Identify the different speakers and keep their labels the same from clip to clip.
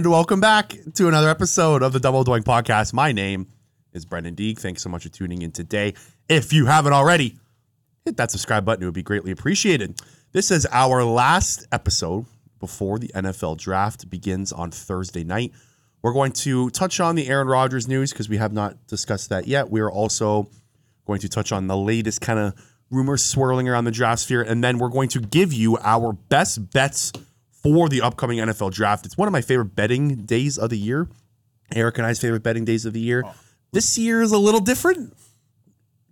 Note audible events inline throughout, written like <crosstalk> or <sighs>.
Speaker 1: And welcome back to another episode of the Double Doink Podcast. My name is Brenden Deeg. Thanks so much for tuning in today. If you haven't already, hit that subscribe button. It would be greatly appreciated. This is our last episode before the NFL draft begins on Thursday night. We're going to touch on the Aaron Rodgers news because we have not discussed that yet. We are also going to touch on the latest kind of rumors swirling around the draft sphere. And then we're going to give you our best bets for the upcoming NFL draft. It's one of my favorite betting days of the year. Eric and I's favorite betting days of the year. Oh. This year is a little different.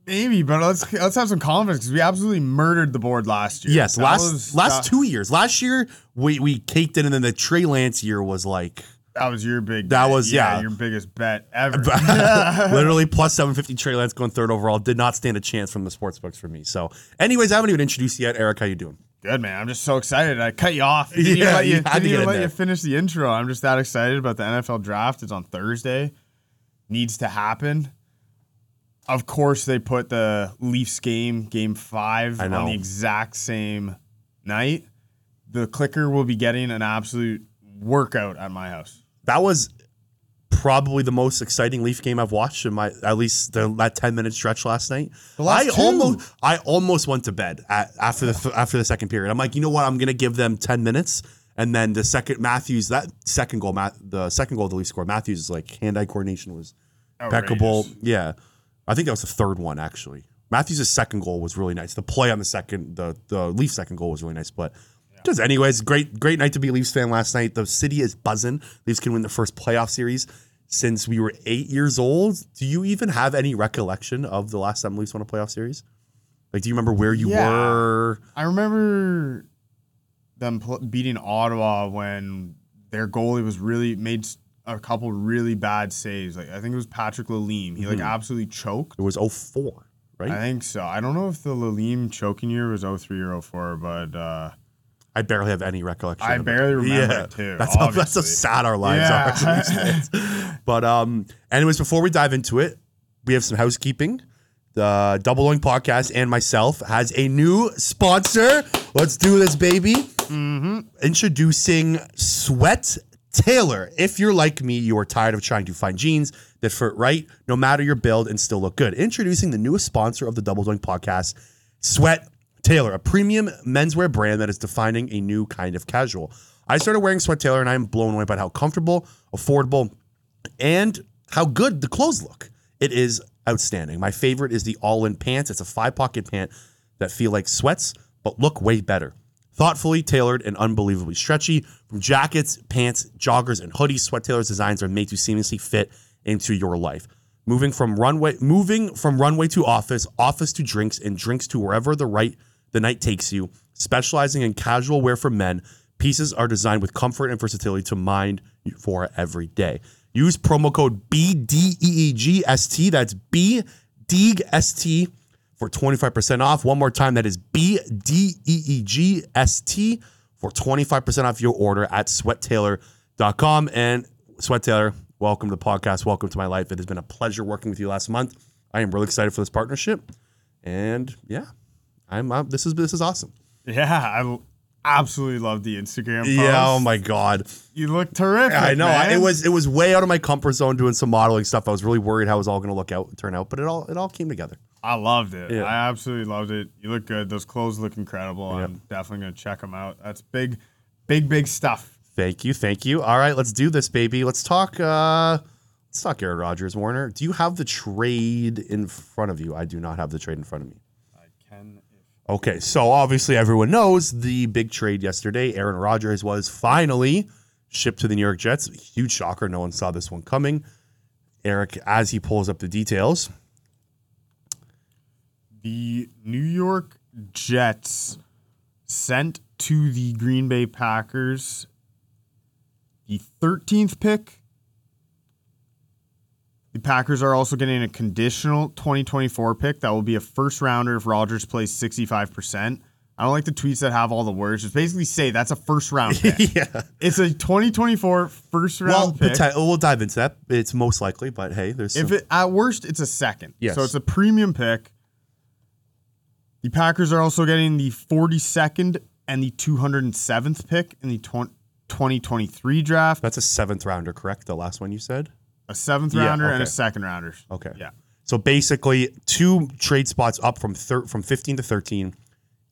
Speaker 2: Maybe, but let's let's have some confidence because we absolutely murdered the board last year.
Speaker 1: Yes,
Speaker 2: That
Speaker 1: last
Speaker 2: was-
Speaker 1: last
Speaker 2: that,
Speaker 1: two years. Last year we we caked it, and then the Trey Lance year was like
Speaker 2: That was your big.
Speaker 1: That
Speaker 2: bet.
Speaker 1: was- yeah.
Speaker 2: your biggest bet ever. <laughs> <laughs>
Speaker 1: literally plus 750 Trey Lance going third overall. Did not stand a chance from the sports books for me. So, anyways, I haven't even introduced you yet. Eric, how you doing?
Speaker 2: Good man, I'm just so excited. I cut you off. <laughs> Didn't
Speaker 1: Yeah,
Speaker 2: even let you,
Speaker 1: you
Speaker 2: didn't even let you finish the intro. I'm just that excited about the NFL draft. It's on Thursday. Needs to happen. Of course, they put the Leafs game, game five, on the exact same night. The clicker will be getting an absolute workout at my house.
Speaker 1: That was probably the most exciting Leaf game I've watched in my at least the, that 10 minute stretch last night.
Speaker 2: last
Speaker 1: I
Speaker 2: two.
Speaker 1: almost I almost went to bed at, after the after the second period. I'm like, you know what? I'm gonna give them 10 minutes. And then the second Matthews, that second goal, Matt, the second goal the Leafs scored, Matthews is like hand eye coordination was impeccable. Yeah, I think that was the third one actually. Matthews' second goal was really nice. The play on the second, the the Leafs second goal was really nice. But just anyways, great great night to be a Leafs fan last night. The city is buzzing. Leafs can win the first playoff series since we were eight years old. Do you even have any recollection of the last time Leafs won a playoff series? Like, do you remember where you
Speaker 2: Yeah.
Speaker 1: were?
Speaker 2: I remember them pl- beating Ottawa when their goalie was really made a couple really bad saves. Like I think it was Patrick Lalime. He like absolutely choked.
Speaker 1: It was 04, right?
Speaker 2: I think so. I don't know if the Lalime choking year was 03 or 04, but uh,
Speaker 1: I barely have any recollection.
Speaker 2: I
Speaker 1: of it.
Speaker 2: barely remember it, too,
Speaker 1: That's how, that's how sad our lives
Speaker 2: Yeah.
Speaker 1: are. as Leafs fans. but um, anyways, before we dive into it, we have some housekeeping. The Double Doink Podcast and myself has a new sponsor. Let's do this, baby. Introducing Sweat Tailor. If you're like me, you are tired of trying to find jeans that fit right, no matter your build, and still look good. Introducing the newest sponsor of the Double Doink podcast, Sweat Tailor, a premium menswear brand that is defining a new kind of casual. I started wearing Sweat Tailor and I'm blown away by how comfortable, affordable, and how good the clothes look. It is outstanding. My favorite is the all-in pants. It's a five-pocket pant that feel like sweats but look way better. Thoughtfully tailored and unbelievably stretchy. From jackets, pants, joggers, and hoodies, Sweat Tailor's designs are made to seamlessly fit into your life. Moving from runway, moving from runway to office, office to drinks, and drinks to wherever the right the night takes you. Specializing in casual wear for men, pieces are designed with comfort and versatility to mind for every day. Use promo code BDEEGST. That's BDEEGST for 25% off. One more time, that is BDEEGST for 25% off your order at sweattailor.com. And Sweat Tailor, welcome to the podcast. Welcome to my life. It has been a pleasure working with you last month. I am really excited for this partnership. And yeah, I'm uh, this is this is awesome.
Speaker 2: yeah, I absolutely love the Instagram. Post.
Speaker 1: Yeah, oh my god.
Speaker 2: you look terrific.
Speaker 1: I know. I, it was it was way out of my comfort zone doing some modeling stuff. I was really worried how it was all going to look out turn out, but it all it all came together.
Speaker 2: I loved it.
Speaker 1: Yeah.
Speaker 2: I absolutely loved it. You look good. Those clothes look incredible. I'm definitely gonna check them out. That's big, big, big stuff.
Speaker 1: Thank you, thank you. All right, let's do this, baby. Let's talk. uh Let's talk Aaron Rodgers, Warner. Do you have the trade in front of you? I do not have the trade in front of me. Okay, so obviously everyone knows the big trade yesterday. Aaron Rodgers was finally shipped to the New York Jets. Huge shocker. No one saw this one coming. Eric, as he pulls up the details,
Speaker 2: The New York Jets sent to the Green Bay Packers the 13th pick. The Packers are also getting a conditional 2024 pick that will be a first rounder if Rodgers plays 65%. I don't like the tweets that have all the words. Just basically say that's a first round <laughs> pick.
Speaker 1: yeah.
Speaker 2: it's a 2024 first round
Speaker 1: Well,
Speaker 2: pick.
Speaker 1: we'll dive into that. It's most likely, but hey, there's
Speaker 2: If
Speaker 1: some-
Speaker 2: it at worst, it's a second.
Speaker 1: Yes.
Speaker 2: So it's a premium pick. The Packers are also getting the 42nd and the 207th pick in the 20, 2023 draft,
Speaker 1: That's a seventh rounder, correct? The last one you said?
Speaker 2: A seventh
Speaker 1: Yeah,
Speaker 2: rounder, and a second rounder.
Speaker 1: Okay.
Speaker 2: Yeah.
Speaker 1: So basically, two trade spots up from thir- from 15 to 13,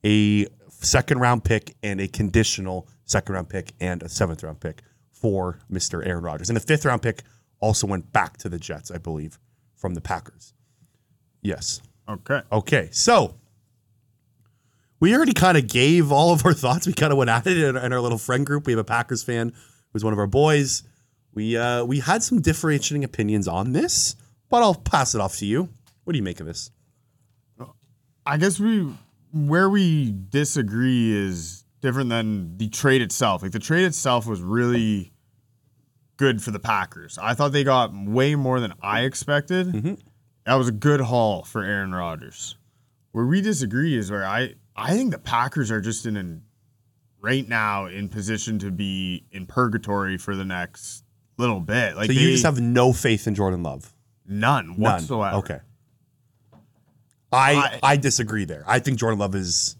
Speaker 1: a second round pick and a conditional second round pick and a seventh round pick for Mr. Aaron Rodgers. And the fifth round pick also went back to the Jets, I believe, from the Packers. Yes.
Speaker 2: Okay.
Speaker 1: Okay. So we already kind of gave all of our <laughs> thoughts. We kind of went at it in, in our little friend group. We have a Packers fan who's one of our boys. We uh, we had some differentiating opinions on this, but I'll pass it off to you. What do you make of this?
Speaker 2: I guess we where we disagree is different than the trade itself. Like the trade itself was really good for the Packers. I thought they got way more than I expected. That was a good haul for Aaron Rodgers. Where we disagree is where I I think the Packers are just in an right now in position to be in purgatory for the next little bit. Like
Speaker 1: So you just have no faith in Jordan Love,
Speaker 2: none
Speaker 1: none
Speaker 2: whatsoever.
Speaker 1: Okay. I,
Speaker 2: I-
Speaker 1: I disagree there. I think Jordan Love is.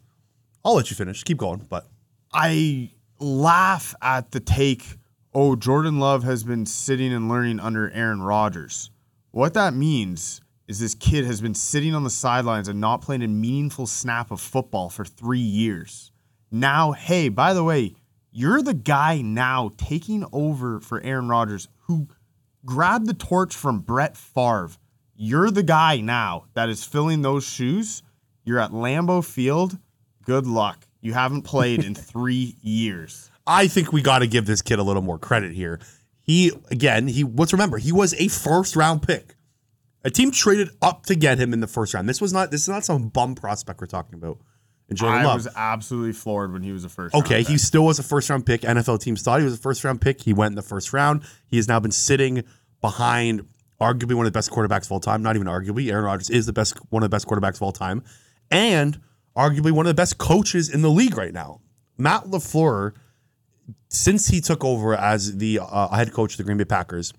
Speaker 1: I'll let you finish. Keep going, but
Speaker 2: I laugh at the take, oh, Jordan Love has been sitting and learning under Aaron Rodgers. What that means is this kid has been sitting on the sidelines and not playing a meaningful snap of football for three years. Now, hey, by the way, you're the guy now taking over for Aaron Rodgers who grabbed the torch from Brett Favre. You're the guy now that is filling those shoes. You're at Lambeau Field. Good luck. You haven't played in <laughs> three years.
Speaker 1: I think we got to give this kid a little more credit here. He again, he let's remember he was a first round pick. A team traded up to get him in the first round. This was not this is not some bum prospect we're talking about. And Jordan
Speaker 2: I
Speaker 1: Love.
Speaker 2: was absolutely floored when he was a first.
Speaker 1: Okay, he still was a first round pick. NFL teams thought he was a first round pick. He went in the first round. He has now been sitting behind arguably one of the best quarterbacks of all time. Not even arguably. Aaron Rodgers is the best one of the best quarterbacks of all time. And arguably one of the best coaches in the league right now. Matt LaFleur, since he took over as the uh, head coach of the Green Bay Packers,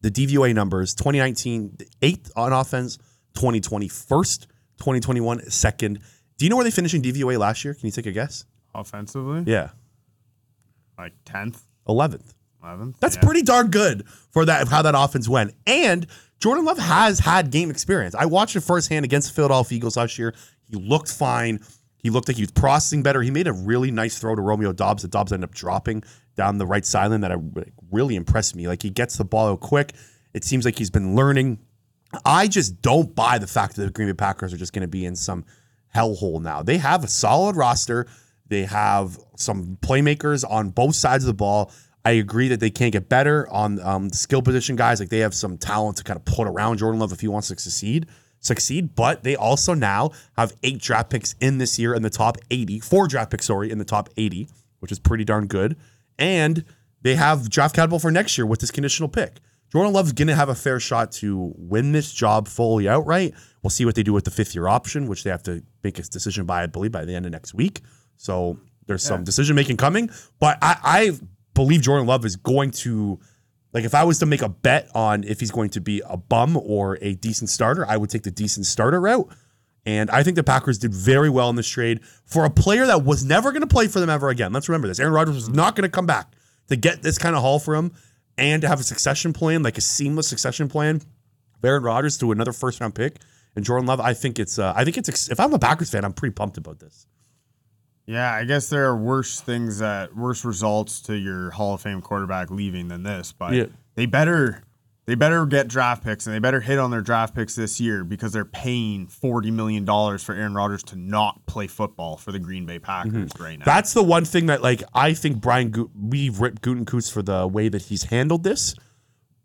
Speaker 1: the DVOA numbers 2019, eighth on offense, 2020, first, 2021, second. Do you know where they finished in DVOA last year? Can you take a guess?
Speaker 2: offensively,
Speaker 1: Yeah.
Speaker 2: like tenth,
Speaker 1: 11th.
Speaker 2: eleventh.
Speaker 1: That's pretty darn good for that how that offense went. And Jordan Love has had game experience. I watched it firsthand against the Philadelphia Eagles last year. He looked fine. He looked like he was processing better. He made a really nice throw to Romeo Doubs that Doubs ended up dropping down the right sideline that really impressed me. Like he gets the ball out quick. It seems like he's been learning. I just don't buy the fact that the Green Bay Packers are just going to be in some hellhole now. They have a solid roster. They have some playmakers on both sides of the ball. I agree that they can't get better on um, skill position guys. Like they have some talent to kind of put around Jordan Love if he wants to succeed. Succeed, but they also now have eight draft picks in this year in the top 80, four draft picks, sorry, in the top 80, which is pretty darn good. And they have draft capital for next year with this conditional pick. Jordan Love's going to have a fair shot to win this job fully outright. We'll see what they do with the fifth year option, which they have to make a decision by, I believe, by the end of next week. So there's some decision making coming. But I, I believe Jordan Love is going to, like, if I was to make a bet on if he's going to be a bum or a decent starter, I would take the decent starter route. And I think the Packers did very well in this trade for a player that was never going to play for them ever again. Let's remember this. Aaron Rodgers was not going to come back to get this kind of haul for him and to have a succession plan, like a seamless succession plan. Aaron Rodgers to another first round pick and Jordan Love. I think it's, uh, I think it's, if I'm a Packers fan, I'm pretty pumped about this.
Speaker 2: Yeah, I guess there are worse things that worse results to your Hall of Fame quarterback leaving than this, but
Speaker 1: Yeah.
Speaker 2: they better they better get draft picks and they better hit on their draft picks this year because they're paying forty million dollars for Aaron Rodgers to not play football for the Green Bay Packers right now.
Speaker 1: That's the one thing that like I think Brian Gu- we've ripped Gutekunst for the way that he's handled this,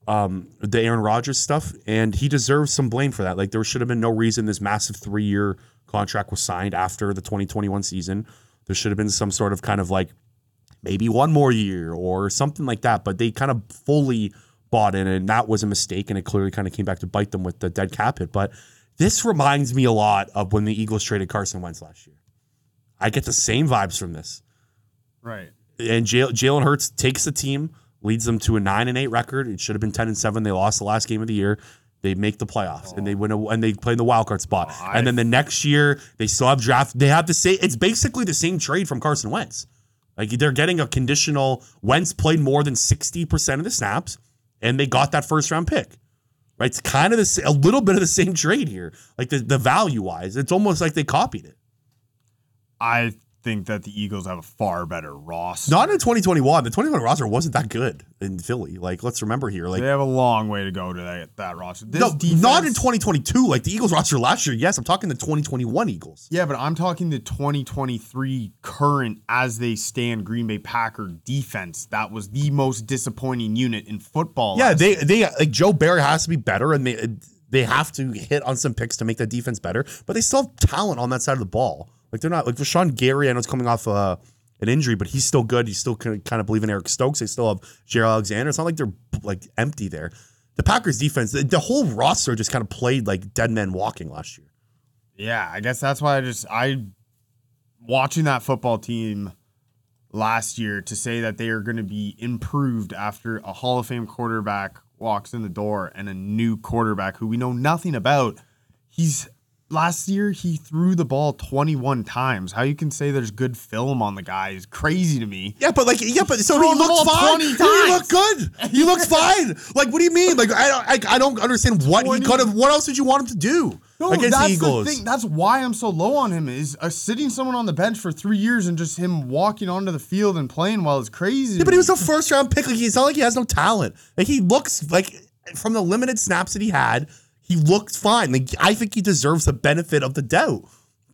Speaker 1: um, the Aaron Rodgers stuff, and he deserves some blame for that. Like there should have been no reason this massive three year contract was signed after the 2021 season. There should have been some sort of kind of like maybe one more year or something like that, but they kind of fully bought in, and that was a mistake, and it clearly kind of came back to bite them with the dead cap hit. But this reminds me a lot of when the Eagles traded Carson Wentz last year. I get the same vibes from this.
Speaker 2: right.
Speaker 1: And Jalen Hurts takes the team, leads them to a nine and eight record. It should have been ten and seven. They lost the last game of the year. They make the playoffs and they oh. win a, and they play in the wild card spot.
Speaker 2: Oh,
Speaker 1: and then the next year they still have draft. They have the same. It's basically the same trade from Carson Wentz. Like they're getting a conditional. Wentz played more than sixty percent of the snaps, and they got that first round pick. Right, it's kind of the, a little bit of the same trade here. Like the, the value wise, it's almost like they copied it.
Speaker 2: I think that the Eagles have a far better roster.
Speaker 1: Not in 2021. The 2021 roster wasn't that good in Philly. Like let's remember here. Like
Speaker 2: they have a long way to go to that, that roster. This
Speaker 1: no,
Speaker 2: defense,
Speaker 1: not in 2022. Like the Eagles roster last year. Yes, I'm talking the 2021 Eagles.
Speaker 2: Yeah, but I'm talking the 2023 current as they stand Green Bay Packer defense. That was the most disappointing unit in football.
Speaker 1: Yeah, they
Speaker 2: year.
Speaker 1: they like Joe Barry has to be better, and they they have to hit on some picks to make that defense better. But they still have talent on that side of the ball. Like they're not like Rashan Gary. I know it's coming off uh, an injury, but he's still good. You still kind of believe in Eric Stokes. They still have Jaire Alexander. It's not like they're like empty there. The Packers defense, the, the whole roster just kind of played like dead men walking last year.
Speaker 2: Yeah, I guess that's why I just I watching that football team last year to say that they are going to be improved after a Hall of Fame quarterback walks in the door and a new quarterback who we know nothing about. He's last year he threw the ball 21 times. How you can say there's good film on the guy is crazy to me.
Speaker 1: Yeah, but like, yeah, but so he
Speaker 2: the
Speaker 1: looks fine.
Speaker 2: 20
Speaker 1: He looked good. He looks fine. Like, what do you mean? Like, I don't, I, I don't understand what
Speaker 2: 20
Speaker 1: he could have. What else did you want him to do
Speaker 2: No,
Speaker 1: against
Speaker 2: that's
Speaker 1: the Eagles?
Speaker 2: the thing. That's why I'm so low on him. Is uh, sitting someone on the bench for three years and just him walking onto the field and playing while is crazy.
Speaker 1: Yeah, but he was a first round pick. Like, he's not like he has no talent. Like, he looks like from the limited snaps that he had, he looked fine. Like, I think he deserves the benefit of the doubt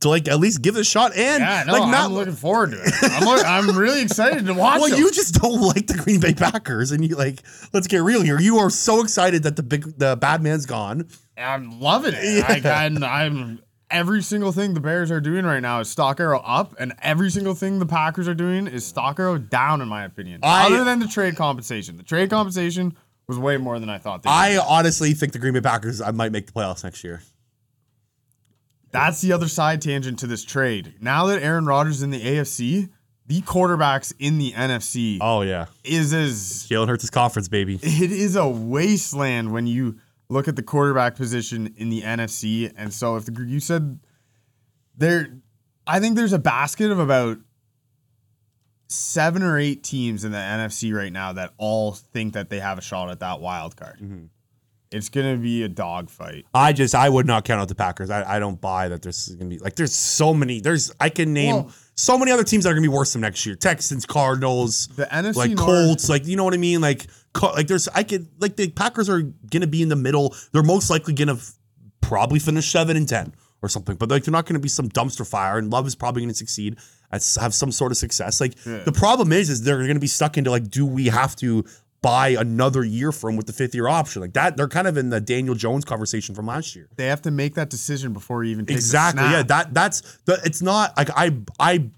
Speaker 1: to like at least give it a shot. And
Speaker 2: Yeah, no,
Speaker 1: like, not
Speaker 2: I'm looking forward to it. I'm, look, I'm really excited to watch
Speaker 1: Well, you just don't like the Green Bay Packers, and you like. Let's get real here. You are so excited that the big, the bad man's gone.
Speaker 2: I'm loving it. Like, I'm, I'm every single thing the Bears are doing right now is stock arrow up, and every single thing the Packers are doing is stock arrow down, in my opinion.
Speaker 1: I-
Speaker 2: Other than the trade compensation, the trade compensation was way more than I thought. They
Speaker 1: I honestly think the Green Bay Packers I might make the playoffs next year.
Speaker 2: That's the other side tangent to this trade. Now that Aaron Rodgers is in the AFC, the quarterbacks in the NFC
Speaker 1: Oh yeah,
Speaker 2: is as
Speaker 1: Jalen Hurts' conference baby.
Speaker 2: it is a wasteland when you look at the quarterback position in the NFC. And so if the you said there, I think there's a basket of about seven or eight teams in the NFC right now that all think that they have a shot at that wild card. Mm-hmm. It's gonna be a dogfight.
Speaker 1: I just I would not count out the Packers. I, I don't buy that there's gonna be like there's so many. There's I can name
Speaker 2: Well-
Speaker 1: so many other teams that are gonna be worse than next year. Texans, Cardinals,
Speaker 2: The NFC
Speaker 1: like
Speaker 2: North-
Speaker 1: Colts, like you know what I mean. Like like there's I could like the Packers are gonna be in the middle. They're most likely gonna f- probably finish seven and ten or something. But like they're not gonna be some dumpster fire. And Love is probably gonna succeed. Have some sort of success. Like
Speaker 2: Yeah.
Speaker 1: the problem is, is they're gonna be stuck into like, do we have to buy another year from with the fifth year option like that? They're kind of in the Daniel Jones conversation from last year.
Speaker 2: They have to make that decision before you even
Speaker 1: Exactly. Yeah. That that's the. It's not like I I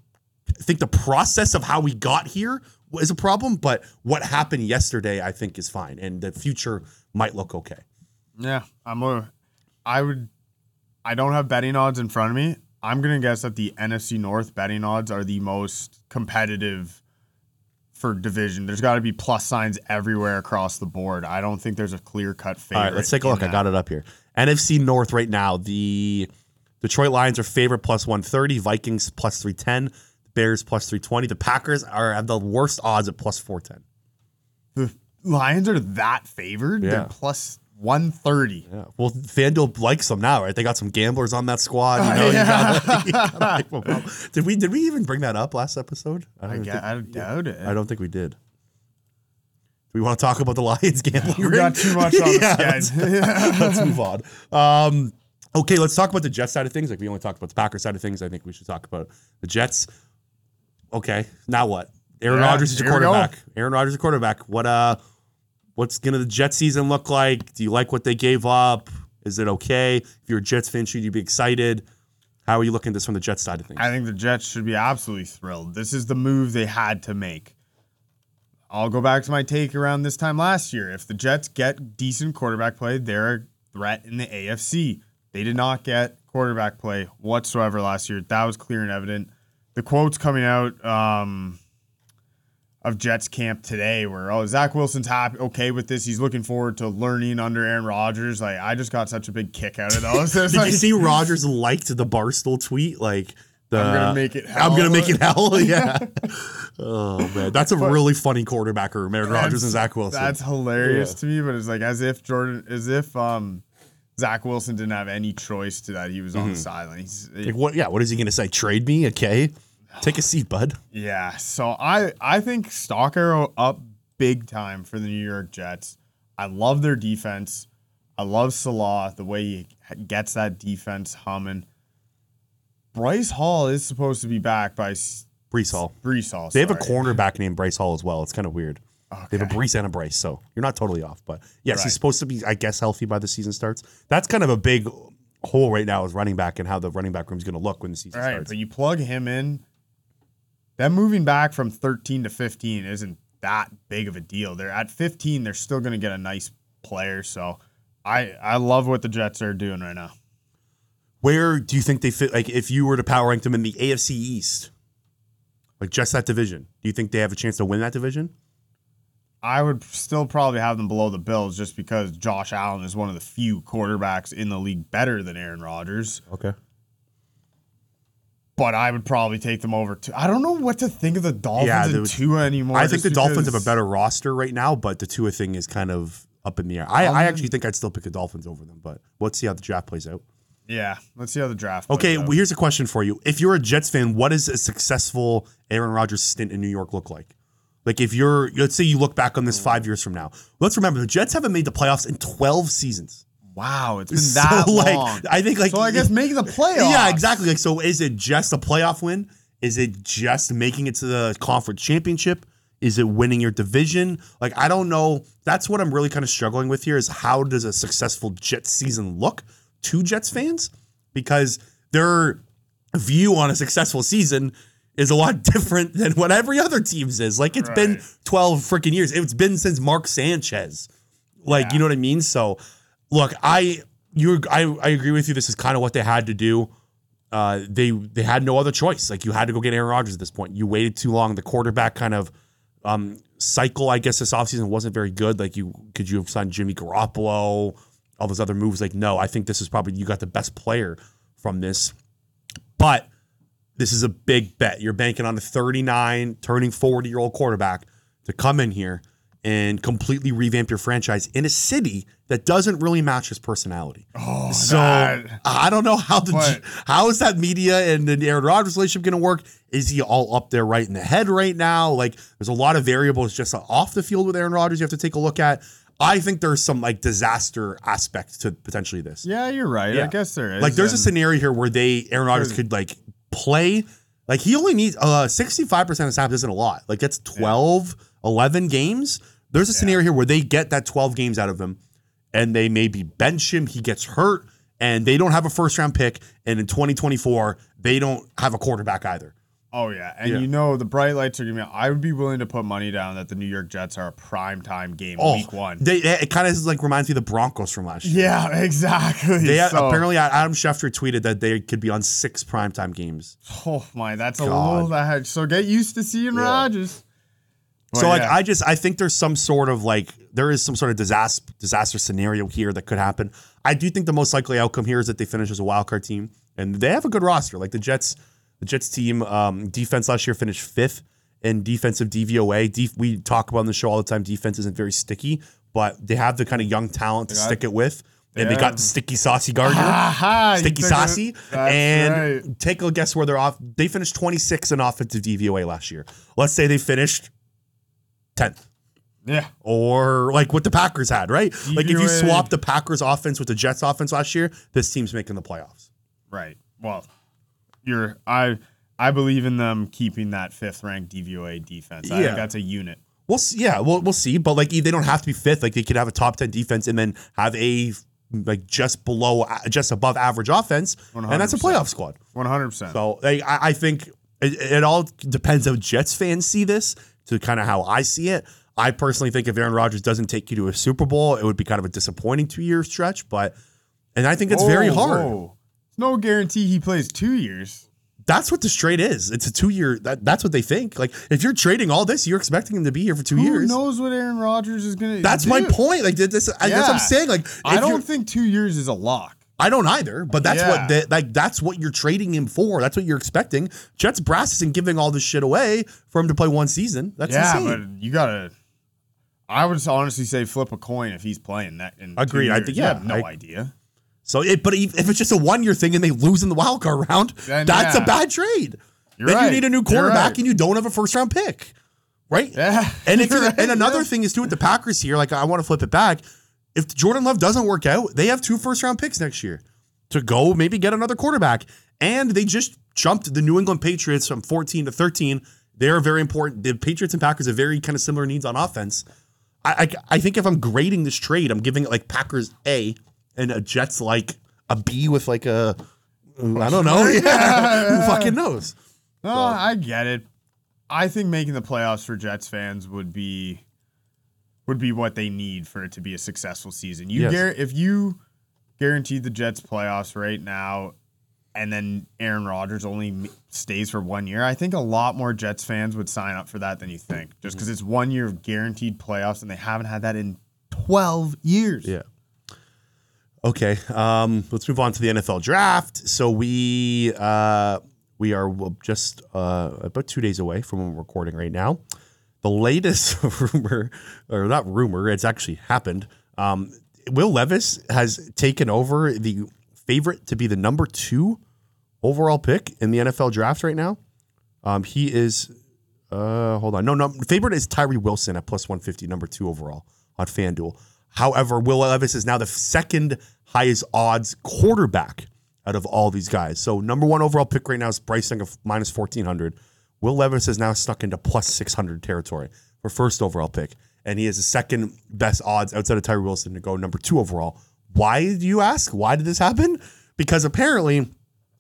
Speaker 1: think the process of how we got here is a problem, but what happened yesterday I think is fine, and the future might look okay.
Speaker 2: Yeah, I'm a. I would. I don't have betting odds in front of me. I'm gonna guess that the NFC North betting odds are the most competitive for division. There's got to be plus signs everywhere across the board. I don't think there's a clear cut favorite.
Speaker 1: All right, let's take a look. I got it up here. NFC North right now. The Detroit Lions are favorite plus one thirty. Vikings plus three ten. Bears plus three twenty. The Packers are have the worst odds at plus four ten.
Speaker 2: The Lions are that favored.
Speaker 1: Yeah.
Speaker 2: They're plus one thirty.
Speaker 1: Yeah. Well, FanDuel likes them now, right? They got some gamblers on that squad. You know, you gotta- you gotta like <laughs> did we did we even bring that up last episode?
Speaker 2: I,
Speaker 1: don't
Speaker 2: get,
Speaker 1: think-
Speaker 2: I doubt it.
Speaker 1: I don't think we did. Do we want to talk about the <laughs> Lions gambling?
Speaker 2: we
Speaker 1: ring?
Speaker 2: got too much on <laughs>
Speaker 1: Yeah,
Speaker 2: this,
Speaker 1: let's,
Speaker 2: guys.
Speaker 1: let's move on. Um, okay, let's talk about the Jets side of things. Like we only talked about the Packers side of things. I think we should talk about the Jets. Okay, now what? Aaron
Speaker 2: Yeah,
Speaker 1: Rodgers is your
Speaker 2: here we go.
Speaker 1: quarterback. Aaron Rodgers is a quarterback. What uh, what's gonna the Jet season look like? Do you like what they gave up? Is it okay? If you're a Jets fan, should you be excited? How are you looking at this from the Jets side of things?
Speaker 2: I think the Jets should be absolutely thrilled. This is the move they had to make. I'll go back to my take around this time last year. If the Jets get decent quarterback play, they're a threat in the AFC. They did not get quarterback play whatsoever last year. That was clear and evident. The quotes coming out um, of Jets camp today where "Oh, Zach Wilson's happy, okay with this. He's looking forward to learning under Aaron Rodgers." Like, I just got such a big kick out of those. <laughs>
Speaker 1: Did
Speaker 2: like-
Speaker 1: you see Rodgers liked the Barstool tweet? Like the
Speaker 2: I'm gonna make it
Speaker 1: I'm gonna make it hell. <laughs> Yeah. <laughs> Oh man, that's a really funny quarterback room, Aaron Rodgers and Zach Wilson.
Speaker 2: That's hilarious to me, but it's like as if Jordan, as if um, Zach Wilson didn't have any choice to that. He was on the sideline. He's,
Speaker 1: like, what? Yeah, what is he gonna say? Trade me? Okay, take a seat, bud.
Speaker 2: yeah, so I I think stock arrow up big time for the New York Jets. I love their defense. I love Salah the way he gets that defense humming. Bryce Hall is supposed to be back by
Speaker 1: Breece Hall.
Speaker 2: Breece Hall.
Speaker 1: They have a
Speaker 2: sorry.
Speaker 1: cornerback named Bryce Hall as well. It's kind of weird. They have a
Speaker 2: Okay.
Speaker 1: Breece and a Bryce, so you're not totally off. But yes,
Speaker 2: Right.
Speaker 1: he's supposed to be, I guess, healthy by the season starts. That's kind of a big hole right now is running back and how the running back room is going to look when the season
Speaker 2: right,
Speaker 1: starts.
Speaker 2: but you plug him in. Them moving back from 13 to 15 isn't that big of a deal. They're at 15, they're still going to get a nice player. So I I love what the Jets are doing right now.
Speaker 1: Where do you think they fit? Like, if you were to power rank them in the AFC East, like just that division, do you think they have a chance to win that division?
Speaker 2: I would still probably have them below the Bills just because Josh Allen is one of the few quarterbacks in the league better than Aaron Rodgers.
Speaker 1: Okay.
Speaker 2: But I would probably take them over to. I don't know what to think of the Dolphins
Speaker 1: Yeah,
Speaker 2: and
Speaker 1: there-
Speaker 2: Tua anymore.
Speaker 1: I think the Dolphins have a better roster right now, but the Tua thing is kind of up in the air. I,
Speaker 2: Um,
Speaker 1: I actually think I'd still pick the Dolphins over them, but let's see how the draft plays out.
Speaker 2: Yeah, let's see how the draft. plays
Speaker 1: Okay,
Speaker 2: out.
Speaker 1: well, here's a question for you. If you're a Jets fan, what does a successful Aaron Rodgers stint in New York look like? Like if you're, let's say you look back on this five years from now. Let's remember the Jets haven't made the playoffs in 12 seasons.
Speaker 2: Wow, it's been
Speaker 1: So,
Speaker 2: that
Speaker 1: like,
Speaker 2: long.
Speaker 1: I think like
Speaker 2: so I guess making the playoffs.
Speaker 1: Yeah, exactly. Like, so is it just a playoff win? Is it just making it to the conference championship? Is it winning your division? Like, I don't know. That's what I'm really kind of struggling with here is how does a successful Jets season look to Jets fans? Because their view on a successful season is a lot <laughs> different than what every other team's is. Like, it's been 12 freaking years. It's been since Mark Sanchez. Like,
Speaker 2: Yeah.
Speaker 1: you know what I mean? So, look, I you I, I agree with you. This is kind of what they had to do. Uh, they they had no other choice. Like you had to go get Aaron Rodgers at this point. You waited too long. The quarterback kind of um, cycle, I guess, this offseason wasn't very good. Like you could you have signed Jimmy Garoppolo, all those other moves. Like no, I think this is probably you got the best player from this. But this is a big bet. You're banking on a 39, turning 40 year old quarterback to come in here and completely revamp your franchise in a city that doesn't really match his personality.
Speaker 2: Oh,
Speaker 1: So
Speaker 2: that-
Speaker 1: I don't know how the how is that media and the Aaron Rodgers relationship going to work? Is he all up there right in the head right now? Like there's a lot of variables just off the field with Aaron Rodgers you have to take a look at. I think there's some like disaster aspect to potentially this.
Speaker 2: yeah, you're right.
Speaker 1: Yeah.
Speaker 2: I guess there is.
Speaker 1: Like there's a scenario here where they Aaron Rodgers could like play like he only needs uh 65% of snaps isn't a lot. Like that's 12, 11 games. There's a scenario here where they get that 12 games out of him and they maybe bench him, he gets hurt and they don't have a first round pick and in 2024 they don't have a quarterback either.
Speaker 2: Oh yeah, and
Speaker 1: Yeah.
Speaker 2: you know the bright lights are gonna be. I would be willing to put money down that the New York Jets are a prime time game
Speaker 1: Oh,
Speaker 2: week one.
Speaker 1: They it kind of like reminds me of the Broncos from last year.
Speaker 2: yeah, <laughs> exactly.
Speaker 1: They
Speaker 2: so,
Speaker 1: apparently Adam Schefter tweeted that they could be on six primetime games.
Speaker 2: Oh my, that's a little that. So get used to seeing
Speaker 1: Yeah.
Speaker 2: Rodgers.
Speaker 1: So like
Speaker 2: yeah.
Speaker 1: I just I think there's some sort of like there is some sort of disaster disaster scenario here that could happen. I do think the most likely outcome here is that they finish as a wild card team and they have a good roster. Like the Jets, the Jets team um, defense last year finished fifth in defensive DVOA. Def- we talk about on the show all the time. Defense isn't very sticky, but they have the kind of young talent to
Speaker 2: got-
Speaker 1: stick it with. And they got the sticky saucy Gardner. Sticky Saucy. And
Speaker 2: right.
Speaker 1: take a guess where they're off. They finished 26 in offensive DVOA last year. Let's say they finished 10th
Speaker 2: Yeah,
Speaker 1: or like what the Packers had, right? Like if you swap the Packers offense with the Jets offense last year, this team's making the playoffs.
Speaker 2: right. Well, you're I. I believe in them keeping that fifth ranked DVOA defense. I
Speaker 1: Yeah.
Speaker 2: think that's a unit.
Speaker 1: We'll see. Yeah, we'll, we'll see. But like they don't have to be fifth. Like they could have a top 10 defense and then have a like just below, just above average offense. And that's a playoff squad.
Speaker 2: One hundred percent.
Speaker 1: So like, I, I think it, it all depends how Jets fans see this to kind of how I see it. I personally think if Aaron Rodgers doesn't take you to a Super Bowl, it would be kind of a disappointing two year stretch. But and I think it's very hard.
Speaker 2: It's no guarantee he plays two years.
Speaker 1: That's what the trade is. It's a two year. That, that's what they think. Like if you're trading all this, you're expecting him to be here for two
Speaker 2: Who
Speaker 1: years.
Speaker 2: Who knows what Aaron Rodgers is gonna?
Speaker 1: That's
Speaker 2: do?
Speaker 1: my point. Like this, I, that's what I'm saying. Like
Speaker 2: I don't think two years is a lock.
Speaker 1: I don't either, but that's
Speaker 2: Yeah.
Speaker 1: what the, like that's what you're trading him for. That's what you're expecting. Jets brass isn't giving all this shit away for him to play one season. That's
Speaker 2: yeah,
Speaker 1: insane.
Speaker 2: but you gotta. I would honestly say flip a coin if he's playing that. In
Speaker 1: Agreed. I think- yeah,
Speaker 2: have no
Speaker 1: I-
Speaker 2: idea.
Speaker 1: So, it, but if if it's just a one year thing and they lose in the wild card round,
Speaker 2: Then,
Speaker 1: that's
Speaker 2: yeah.
Speaker 1: a bad trade.
Speaker 2: You're
Speaker 1: then
Speaker 2: right.
Speaker 1: you need a new quarterback
Speaker 2: right.
Speaker 1: and you don't have a first round pick, right?
Speaker 2: Yeah,
Speaker 1: And if <laughs>
Speaker 2: right,
Speaker 1: and another
Speaker 2: yeah.
Speaker 1: thing is too with the Packers here, like I want to flip it back. If Jordan Love doesn't work out, they have two first round picks next year to go maybe get another quarterback. And they just jumped the New England Patriots from 14 to 13. They're very important. The Patriots and Packers have very kind of similar needs on offense. I, I I think if I'm grading this trade, I'm giving it like Packers A and a Jets like a B with like a I don't know. <laughs> Yeah. <laughs> Who fucking knows?
Speaker 2: No, I get it. I think making the playoffs for Jets fans would be would be what they need for it to be a successful season. You
Speaker 1: Yes.
Speaker 2: gar- if you guaranteed the Jets playoffs right now and then Aaron Rodgers only stays for one year, I think a lot more Jets fans would sign up for that than you think. Just because it's one year of guaranteed playoffs and they haven't had that in 12 years.
Speaker 1: Yeah. Okay. Um, let's move on to the NFL draft. So we uh, we are just uh, about two days away from when we're recording right now. The latest <laughs> rumor, or not rumor, it's actually happened. Um, Will Levis has taken over the favorite to be the number two overall pick in the NFL draft right now. Um, he is uh, hold on. No, no. Favorite is Tyree Wilson at plus 150, number two overall on FanDuel. However, Will Levis is now the second highest odds quarterback out of all these guys. So number one overall pick right now is Bryce Young of minus 1400. Will Levis is now stuck into plus 600 territory for first overall pick. And he has the second best odds outside of Tyree Wilson to go number two overall. Why do you ask? Why did this happen? Because apparently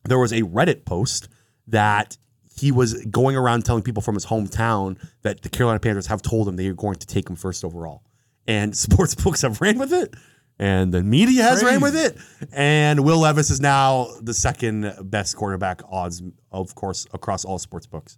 Speaker 1: there was a Reddit post that he was going around telling people from his hometown that the Carolina Panthers have told him they are going to take him first overall. And <laughs> sports books have ran with it, and the media has ran with it. And Will Levis is now the second best quarterback odds, of course, across all sports books.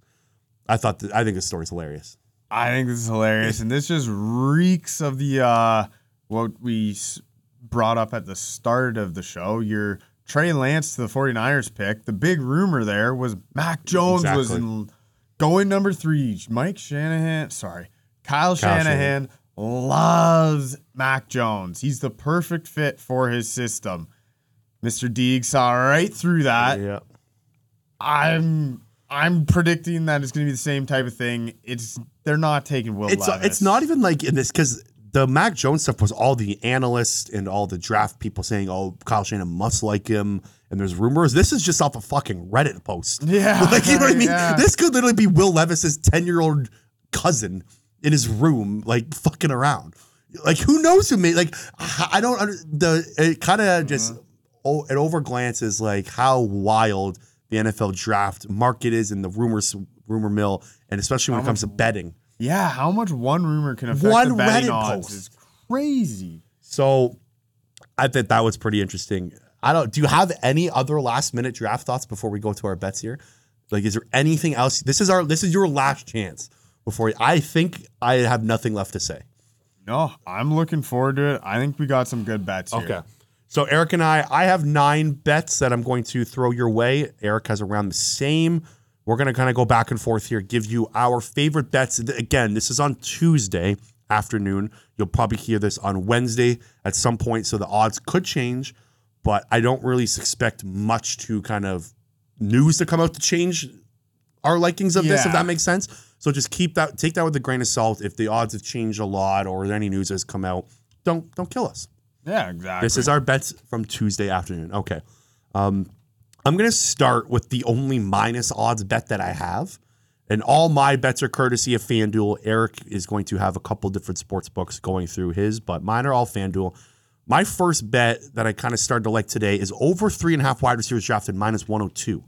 Speaker 1: I thought that, I think this story's hilarious.
Speaker 2: I think this is hilarious, and this just reeks of the uh, what we s- brought up at the start of the show. Your Trey Lance to the 49ers pick. The big rumor there was Mac Jones was in, going number three. Mike Shanahan, sorry, Kyle, Shanahan, loves Mac Jones. He's the perfect fit for his system. Mr. Deeg saw right through that.
Speaker 1: yeah.
Speaker 2: I'm I'm predicting that it's going to be the same type of thing. It's they're not taking Will
Speaker 1: it's
Speaker 2: Levis.
Speaker 1: it's not even like in this because the Mac Jones stuff was all the analysts and all the draft people saying, "Oh, Kyle Shanahan must like him," and there's rumors. This is just off a fucking Reddit post. <laughs>
Speaker 2: Yeah, <laughs>
Speaker 1: like you know what I mean.
Speaker 2: yeah.
Speaker 1: This could literally be Will Levis's ten year old cousin in his room, like fucking around. Like who knows who made like I don't the it kind of just mm-hmm. oh it overglances like how wild the NFL draft market is and the rumors rumor mill and especially when it comes to betting.
Speaker 2: Yeah, how much one rumor can affect
Speaker 1: One
Speaker 2: the betting
Speaker 1: Reddit
Speaker 2: odds
Speaker 1: post.
Speaker 2: is crazy.
Speaker 1: So I think that was pretty interesting. I don't. Do you have any other last minute draft thoughts before we go to our bets here? Like, is there anything else? This is our. This is your last chance before. I think I have nothing left to say.
Speaker 2: No, I'm looking forward to it. I think we got some good bets here.
Speaker 1: So Eric and I, I have nine bets that I'm going to throw your way. Eric has around the same. We're going to kind of go back and forth here, give you our favorite bets. Again, this is on Tuesday afternoon. You'll probably hear this on Wednesday at some point, so the odds could change, but I don't really expect much to kind of news to come out to change our likings of this, if that makes sense. So just keep that, take that with a grain of salt. If the odds have changed a lot or any news has come out, don't don't kill us.
Speaker 2: Yeah, exactly.
Speaker 1: This is our bets from Tuesday afternoon. Okay. Um, I'm going to start with the only minus odds bet that I have. And all my bets are courtesy of FanDuel. Eric is going to have a couple different sports books going through his, but mine are all FanDuel. My first bet that I kind of started to like today is over three and a half wide receivers drafted minus 102.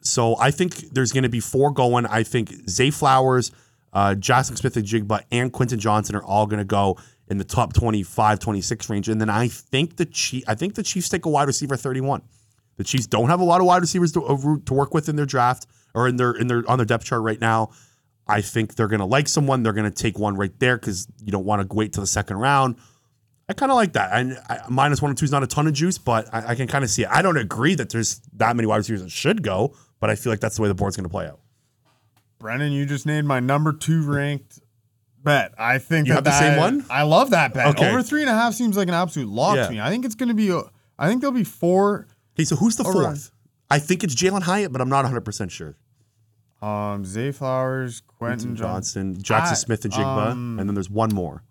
Speaker 1: So I think there's going to be four going. I think Zay Flowers, uh, Jaxon Smith-Njigba, and Quentin Johnston are all going to go in the top 25, 26 range. And then I think the Chief, I think the Chiefs take a wide receiver 31. The Chiefs don't have a lot of wide receivers to, to work with in their draft or in their in their on their depth chart right now. I think they're going to like someone. They're going to take one right there because you don't want to wait till the second round. I kind of like that. And I, minus one or two is not a ton of juice, but I, I can kind of see it. I don't agree that there's that many wide receivers that should go, but I feel like that's the way the board's going to play out.
Speaker 2: Brennan, you just named my number two ranked bet. I think
Speaker 1: You
Speaker 2: that
Speaker 1: have the same one?
Speaker 2: I love that bet.
Speaker 1: Okay.
Speaker 2: Over three and a half seems like an absolute lock
Speaker 1: Yeah.
Speaker 2: to me. I think it's going to be. A, I think there'll be four.
Speaker 1: Okay, so who's the fourth? I think it's Jalin Hyatt, but I'm not 100% sure.
Speaker 2: Um, Zay Flowers, Quentin Johnston.
Speaker 1: Johnson, Jackson
Speaker 2: I-
Speaker 1: Smith, and Jigba,
Speaker 2: um,
Speaker 1: and then there's one more.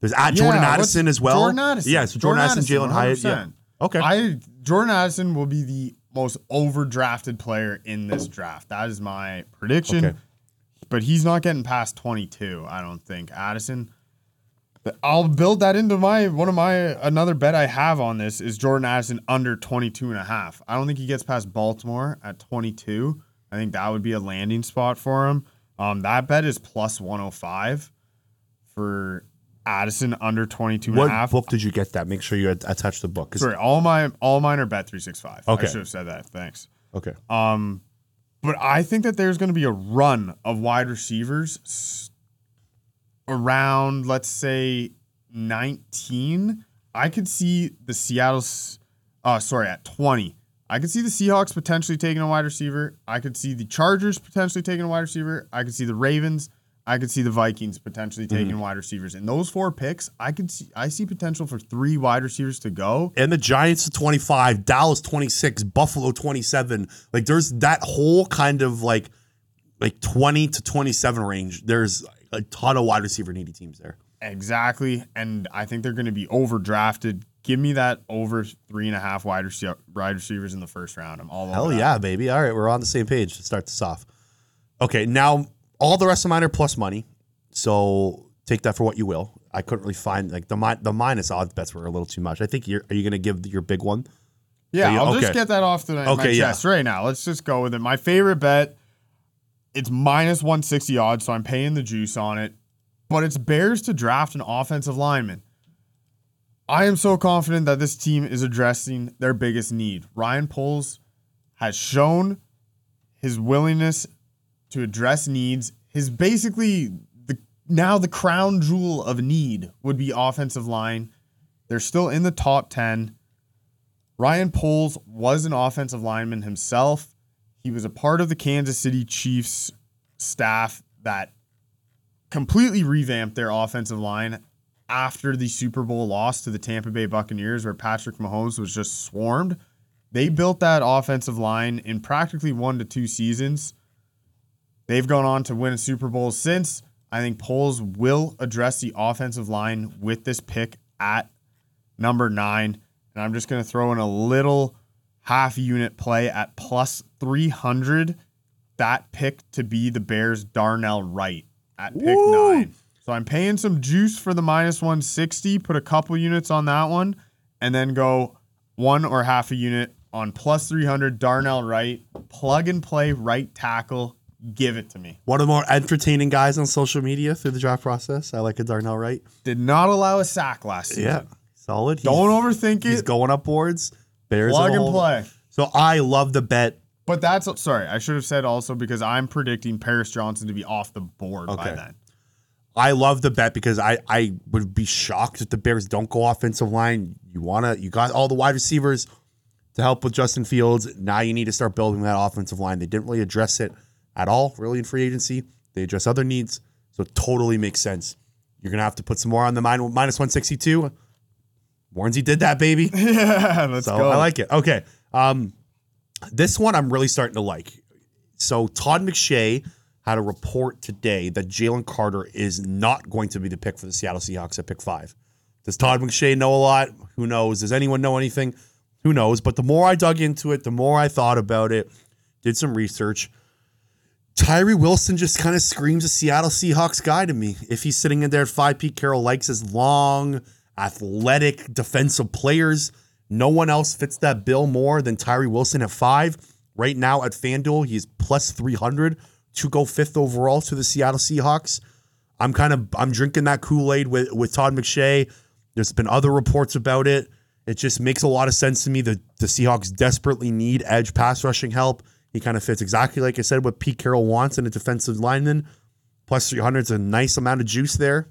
Speaker 1: There's at
Speaker 2: Yeah,
Speaker 1: Jordan Addison as well.
Speaker 2: Jordan Addison.
Speaker 1: Yeah, so Jordan, Addison, Jalin Hyatt. Yeah. Okay.
Speaker 2: I Jordan Addison will be the most overdrafted player in this draft. That is my prediction.
Speaker 1: Okay.
Speaker 2: But he's not getting past 22, I don't think. Addison. I'll build that into my one of my another bet I have on this is Jordan Addison under 22 and a half. I don't think he gets past Baltimore at 22. I think that would be a landing spot for him. Um, that bet is plus 105 for Addison under 22 and a
Speaker 1: what
Speaker 2: half.
Speaker 1: book did you get that? Make sure you attach the book.
Speaker 2: Sorry, all my all mine are bet three six five.
Speaker 1: Okay.
Speaker 2: I should have said that. Thanks.
Speaker 1: Okay.
Speaker 2: Um, but I think that there's going to be a run of wide receivers around, let's say, 19. I could see the Seattle, uh, sorry, at 20. I could see the Seahawks potentially taking a wide receiver. I could see the Chargers potentially taking a wide receiver. I could see the Ravens. I could see the Vikings potentially mm-hmm. taking wide receivers. In those four picks, I could see I see potential for three wide receivers to go.
Speaker 1: And the Giants to 25, Dallas 26, Buffalo 27. Like there's that whole kind of like like 20 to 27 range. There's a ton of wide receiver needy teams there.
Speaker 2: Exactly. And I think they're going to be overdrafted. Give me that over three and a half wide, wide receivers in the first round. I'm all
Speaker 1: Hell yeah, baby. All right, we're on the same page to start this off. Okay, now all the rest of mine are plus money. So take that for what you will. I couldn't really find like the mi- the minus odds bets were a little too much. I think you're are you gonna give your big one?
Speaker 2: Yeah,
Speaker 1: you-
Speaker 2: I'll just get that off the my
Speaker 1: Okay, yeah.
Speaker 2: chest right now. Let's just go with it. My favorite bet, it's minus 160 odds, so I'm paying the juice on it. But it's Bears to draft an offensive lineman. I am so confident that this team is addressing their biggest need. Ryan Poles has shown his willingness to address needs. His basically the now the crown jewel of need would be offensive line. They're still in the top 10. Ryan Poles was an offensive lineman himself. He was a part of the Kansas City Chiefs staff that completely revamped their offensive line after the Super Bowl loss to the Tampa Bay Buccaneers, where Patrick Mahomes was just swarmed. They built that offensive line in practically one to two seasons. They've gone on to win a Super Bowl since. I think Poles will address the offensive line with this pick at number nine. And I'm just going to throw in a little half unit play at plus 300. That pick to be the Bears' Darnell Wright at pick
Speaker 1: Woo!
Speaker 2: nine. So I'm paying some juice for the minus 160, put a couple units on that one, and then go one or half a unit on plus 300 Darnell Wright. Plug and play right tackle. Give it to me.
Speaker 1: One of the more entertaining guys on social media through the draft process. I like a Darnell Wright.
Speaker 2: Did not allow a sack last season.
Speaker 1: Yeah. Solid. He's,
Speaker 2: Don't overthink it.
Speaker 1: he's going up boards. Bears
Speaker 2: Plug and play.
Speaker 1: So I love the bet.
Speaker 2: But that's sorry, I should have said also because I'm predicting Paris Johnson to be off the board by then.
Speaker 1: I love the bet because I, I would be shocked if the Bears don't go offensive line. You wanna you got all the wide receivers to help with Justin Fields. Now you need to start building that offensive line. They didn't really address it at all, really in free agency. They address other needs, so it totally makes sense. You're gonna have to put some more on the min- minus one sixty two. Warrensy did that, baby. <laughs>
Speaker 2: Yeah, let's
Speaker 1: So
Speaker 2: go.
Speaker 1: I like it. Okay. Um, this one I'm really starting to like. So Todd McShay had a report today that Jalen Carter is not going to be the pick for the Seattle Seahawks at pick five. Does Todd McShay know a lot? Who knows? Does anyone know anything? Who knows? But the more I dug into it, the more I thought about it, did some research. Tyree Wilson just kind of screams a Seattle Seahawks guy to me. If he's sitting in there at five, Pete Carroll likes his long, athletic defensive players. No one else fits that bill more than Tyree Wilson at five. Right now at FanDuel, he's plus 300 to go fifth overall to the Seattle Seahawks. I'm kind of I'm drinking that Kool-Aid with, with Todd McShay. There's been other reports about it. It just makes a lot of sense to me that the Seahawks desperately need edge pass rushing help. He kind of fits exactly like I said what Pete Carroll wants in a defensive lineman. Plus 300 is a nice amount of juice there.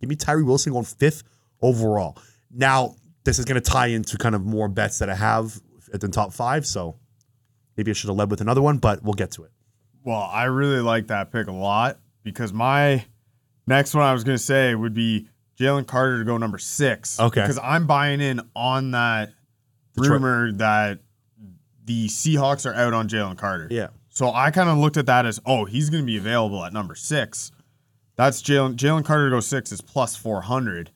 Speaker 1: Give me Tyree Wilson going fifth overall. Now, this is going to tie into kind of more bets that I have at the top five. So maybe I should have led with another one, but we'll get to it.
Speaker 2: Well, I really like that pick a lot because my next one I was going to say would be Jalen Carter to go number six.
Speaker 1: Okay.
Speaker 2: Because I'm buying in on that
Speaker 1: Detroit-
Speaker 2: rumor that the Seahawks are out on Jalen Carter.
Speaker 1: Yeah.
Speaker 2: So I kind of looked at that as, oh, he's going to be available at number six. That's Jalen Jalen Carter to go six is plus 400.